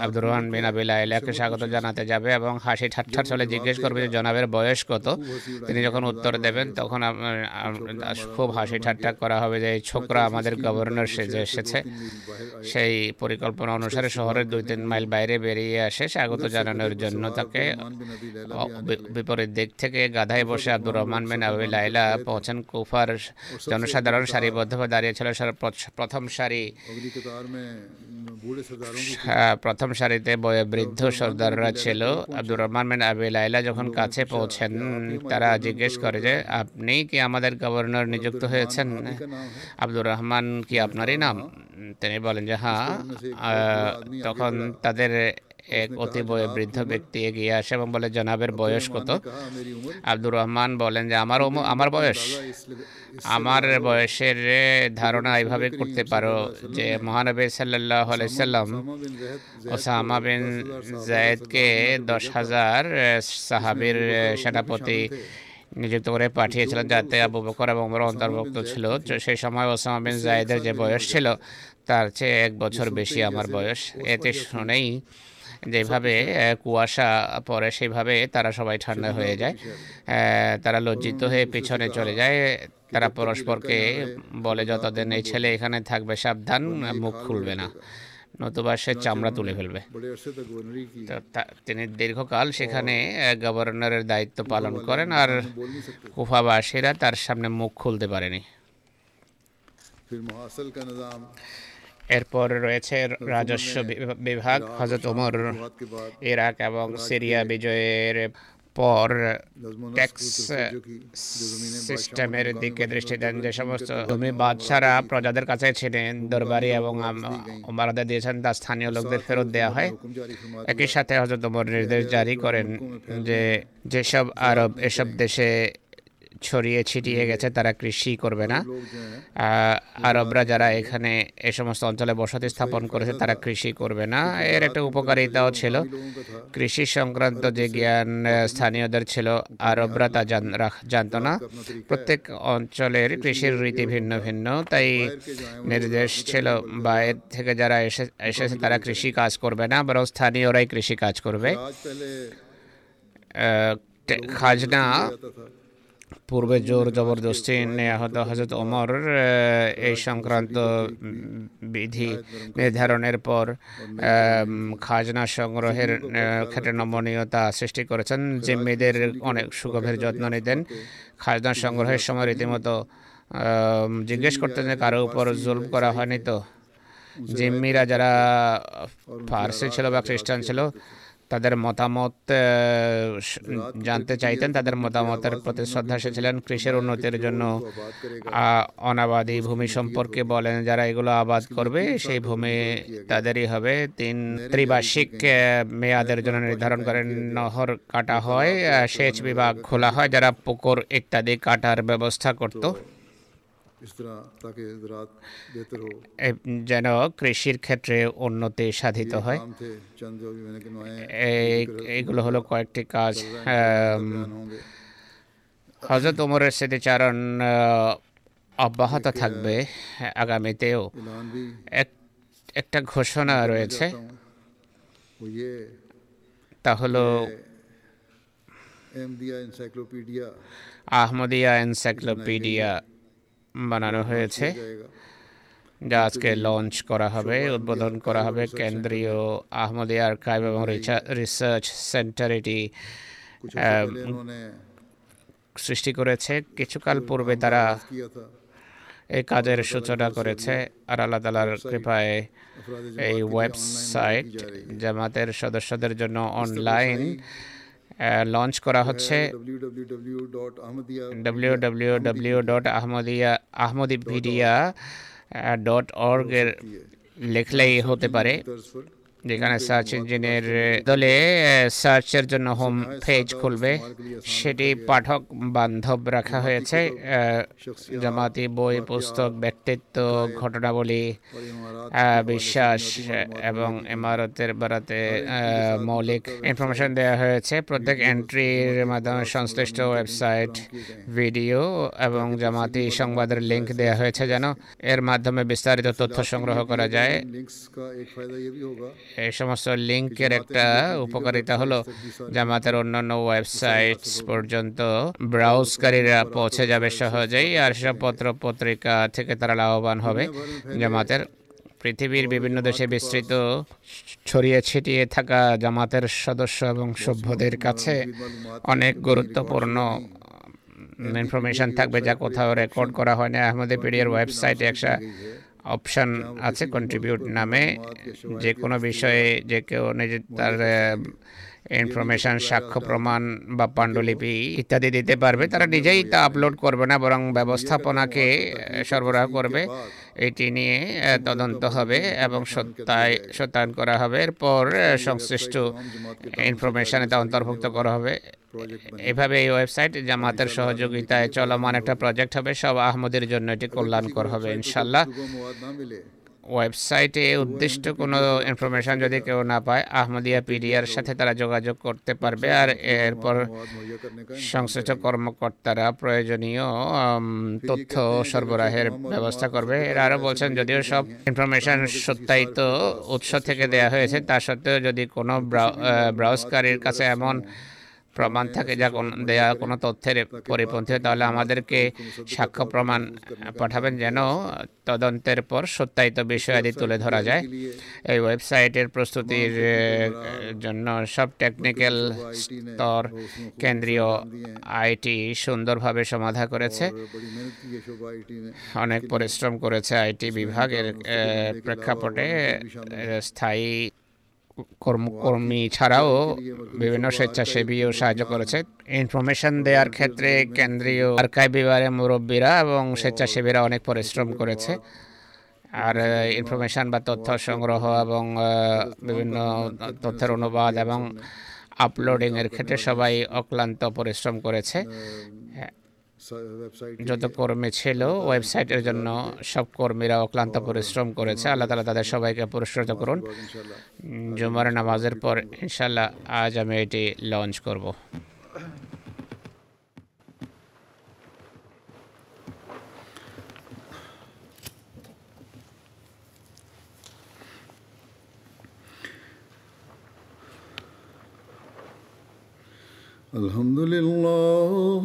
আব্দুর রহমান বিন আবিল লেখকে স্বাগত জানাতে যাবে এবং হাসি ঠাট্টার চলে জিজ্ঞেস করবে যে জনাবের বয়স কত? তিনি যখন উত্তর দেবেন তখন খুব হাসি ঠাট্টা করা হবে যে ছোকরা আমাদের গভর্নর সেজে এসেছে সেই পরিকল্পনা অনুসারে শহরের দুই তিন মাইল বাইরে বেরিয়ে আসে স্বাগত জানানোর জন্য তাকে বিপরীত দিক থেকে গাধায় বসে আব্দুর রহমান বিন আবি লাইলা পৌঁছান কুফার জনসাধারণ সারিবদ্ধভাবে দাঁড়িয়েছিল প্রথম সারি। প্রথম সারিতে বৃদ্ধ সর্দাররা ছিল। আব্দুর রহমান মেন আবি লাইলা যখন কাছে পৌঁছেন, তারা জিজ্ঞেস করে যে, আপনি কি আমাদের গভর্নর নিযুক্ত হয়েছেন? আব্দুর রহমান কি আপনারই নাম? তিনি বলেন যে হ্যাঁ। তখন তাদের এক অতিব বৃদ্ধ ব্যক্তি এগিয়ে আসে এবং বলে জনাবের বয়স কত? আব্দুর রহমান বলেন যে আমার আমার বয়স। আমার বয়সের ধারণা এইভাবে করতে পারো যে মহানবী সাল্লাহ আলাইসাল্লাম ওসামা বিন জায়েদকে দশ হাজার সাহাবির সেনাপতি নিযুক্ত করে পাঠিয়েছিলেন যাতে আবু বকর এবং আমার অন্তর্ভুক্ত ছিল। সেই সময় ওসামা বিন জায়েদের যে বয়স ছিল তার চেয়ে এক বছর বেশি আমার বয়স। এতে শুনেই যেভাবে কুয়াশা পরে সেভাবে তারা সবাই ঠান্ডা হয়ে যায়। তারা লজ্জিত হয়ে পিছনে চলে যায়। তারা পরস্পরকে বলে যতদিন এই ছেলে এখানে থাকবে সাবধান মুখ খুলবে না। নতুবা সে চামড়া তুলে ফেলবে। তিনি দীর্ঘকাল সেখানে গভর্নরের দায়িত্ব পালন করেন আর কুফাবাসীরা তার সামনে মুখ খুলতে পারেনি। এরপর রয়েছে রাজস্ব বিভাগ হজরত ওমর ইরাক এবং সিরিয়া বিজয়ের পর ট্যাক্স সিস্টেমের দিকে দৃষ্টি দেন যে সমস্ত জমি বাদশারা প্রজাদের কাছে ছিলেন। দরবারি এবং ওমারাদা দিয়েছেন। তা স্থানীয় লোকদের ফেরত দেওয়া হয়। একই সাথে হজরত ওমর নির্দেশ জারি করেন যে যেসব আরব এসব দেশে ছড়িয়ে ছিটিয়ে গেছে তারা কৃষি করবে না। আরবরা যারা এখানে এ সমস্ত অঞ্চলে বসতি স্থাপন করেছে তারা কৃষি করবে না। এর একটা উপকারিতাও ছিল। কৃষি সংক্রান্ত যে জ্ঞান স্থানীয়দের ছিল আরবরা তা জানত না। প্রত্যেক অঞ্চলের কৃষির রীতি ভিন্ন ভিন্ন তাই নির্দেশ ছিল বাইরের থেকে যারা এসে এসেছে তারা কৃষি কাজ করবে না বরং স্থানীয়রাই কৃষি কাজ করবে। খাজনা পূর্বে জোর জবরদস্তি নেওয়া হজরত ওমর এই সংক্রান্ত বিধি নির্ধারণের পর খাজনা সংগ্রহের ক্ষেত্রে নমনীয়তা সৃষ্টি করেছেন। জিম্মিদের অনেক সুগভীর যত্ন নিতেন। খাজনা সংগ্রহের সময় রীতিমতো জিজ্ঞেস করতেন যে কারও উপর জুলম করা হয়নি তো? জিম্মিরা যারা ফার্সি ছিল বা খ্রিস্টান ছিল তাদের মতামত জানতে চাইতেন তাদের মতামতের প্রতি শ্রদ্ধা এসেছিলেন কৃষির উন্নতির জন্য অনাবাদী ভূমি সম্পর্কে বলেন যারা এগুলো আবাদ করবে সেই ভূমি তাদেরই হবে। তিন ত্রিবার্ষিক মেয়াদের জন্য নির্ধারণ করেন নহর কাটা হয় সেচ বিভাগ খোলা হয় যারা পুকুর ইত্যাদি কাটার ব্যবস্থা করত। যেন কৃষির ক্ষেত্রে উন্নতি সাধিত হয়। এইগুলো হলো কয়েকটি কাজ। হজরত উমরের স্মৃতিচারণ অব্যাহত থাকবে আগামীতেও। একটা ঘোষণা রয়েছে। তা হলো আহমদিয়া এনসাইক্লোপিডিয়া। বানানো হয়েছে। যা আজকে লঞ্চ করা হবে উদ্বোধন করা হবে কেন্দ্রীয় আহমদী আর্কাইভ এবং রিসার্চ সেন্টার এটি সৃষ্টি করেছে। কিছুকাল পূর্বে তারা এই কাজের সূচনা করেছে। আর আল্লাহ তালার কৃপায় এই ওয়েবসাইট জামাতের সদস্যদের জন্য অনলাইন লঞ্চ করা হচ্ছে। ডাব্লিউ ডট আহমদিয়া আহমদিভিডিয়া ডট লেখলেই হতে পারে। যেখানে সার্চ ইঞ্জিনের দলে সার্চের জন্য হোম পেজ খুলবে। সেটি পাঠক বান্ধব রাখা হয়েছে। জামাতি বই পুস্তক ব্যক্তিত্ব ঘটনাবলী বিশ্বাস এবং ইমারতের বেড়াতে মৌলিক ইনফরমেশন দেওয়া হয়েছে। প্রত্যেক এন্ট্রির মাধ্যমে সংশ্লিষ্ট ওয়েবসাইট ভিডিও এবং জামাতি সংবাদের লিঙ্ক দেওয়া হয়েছে যেন এর মাধ্যমে বিস্তারিত তথ্য সংগ্রহ করা যায়। এই সমস্ত লিঙ্কের একটা উপকারিতা হলো জামাতের অন্যান্য ওয়েবসাইটস পর্যন্ত ব্রাউজকারীরা পৌঁছে যাবে সহজেই আর সব পত্র পত্রিকা থেকে তারা লাভবান হবে জামাতের পৃথিবীর বিভিন্ন দেশে বিস্তৃত ছড়িয়ে ছিটিয়ে থাকা জামাতের সদস্য এবং সভ্যদের কাছে অনেক গুরুত্বপূর্ণ ইনফরমেশন থাকবে যা কোথাও রেকর্ড করা হয় না আহমদে পিডিয়ার ওয়েবসাইটে একটা অপশন আছে কন্ট্রিবিউট নামে যে কোনো বিষয়ে যে কেউ নিজের তার ইনফরমেশান সাক্ষ্য প্রমাণ বা পাণ্ডুলিপি ইত্যাদি দিতে পারবে তারা নিজেই তা আপলোড করবে না বরং ব্যবস্থাপনাকে সরবরাহ করবে। এটি নিয়ে তদন্ত হবে এবং সত্যায় সত্যায়ন করা হবে। এরপর সংশ্লিষ্ট ইনফরমেশানে তা অন্তর্ভুক্ত করা হবে। এভাবে এই ওয়েবসাইট জামাতের সহযোগিতায় চলমান একটা প্রজেক্ট হবে। সব আহমদের জন্য এটি কল্যাণকর হবে ইনশাল্লাহ। ওয়েবসাইটে উদ্দিষ্ট কোনো ইনফরমেশান যদি কেউ না পায়, আহমদিয়া পিডিআর সাথে তারা যোগাযোগ করতে পারবে আর এরপর সংশ্লিষ্ট কর্মকর্তারা প্রয়োজনীয় তথ্য সরবরাহের ব্যবস্থা করবে। এরা আরও বলছেন, যদিও সব ইনফরমেশান সত্যায়িত উৎস থেকে দেয়া হয়েছে, তা সত্ত্বেও যদি কোনো ব্রাউজকারীর কাছে এমন প্রমাণ থাকে যা দেয়া কোনো তথ্যের পরিপন্থী, তাহলে আমাদেরকে সাক্ষ্য প্রমাণ পাঠাবেন যেন তদন্তের পর সত্যায়িত বিষয়াদি তুলে ধরা যায়। এই ওয়েবসাইটের প্রস্তুতির জন্য সব টেকনিক্যাল স্তর কেন্দ্রীয় আইটি সুন্দরভাবে সমাধা করেছে। অনেক পরিশ্রম করেছে আইটি বিভাগের প্রেক্ষাপটে স্থায়ী কর্মী ছাড়াও বিভিন্ন স্বেচ্ছাসেবীও সাহায্য করেছে। ইনফরমেশন দেওয়ার ক্ষেত্রে কেন্দ্রীয় আর্কাইভ বিভাগের মুরব্বীরা এবং স্বেচ্ছাসেবীরা অনেক পরিশ্রম করেছে। আর ইনফরমেশান বা তথ্য সংগ্রহ এবং বিভিন্ন তথ্যের অনুবাদ এবং আপলোডিংয়ের ক্ষেত্রে সবাই অক্লান্ত পরিশ্রম করেছে। যত কর্মী ছিল ওয়েবসাইটের জন্য সব কর্মীরা অক্লান্ত পরিশ্রম করেছে। আল্লাহ তালা তাদের সবাইকে পুরস্কৃত করুন। জুমার নামাজের পর ইনশাল্লাহ আজ আমি এটি লঞ্চ করব। الحمد لله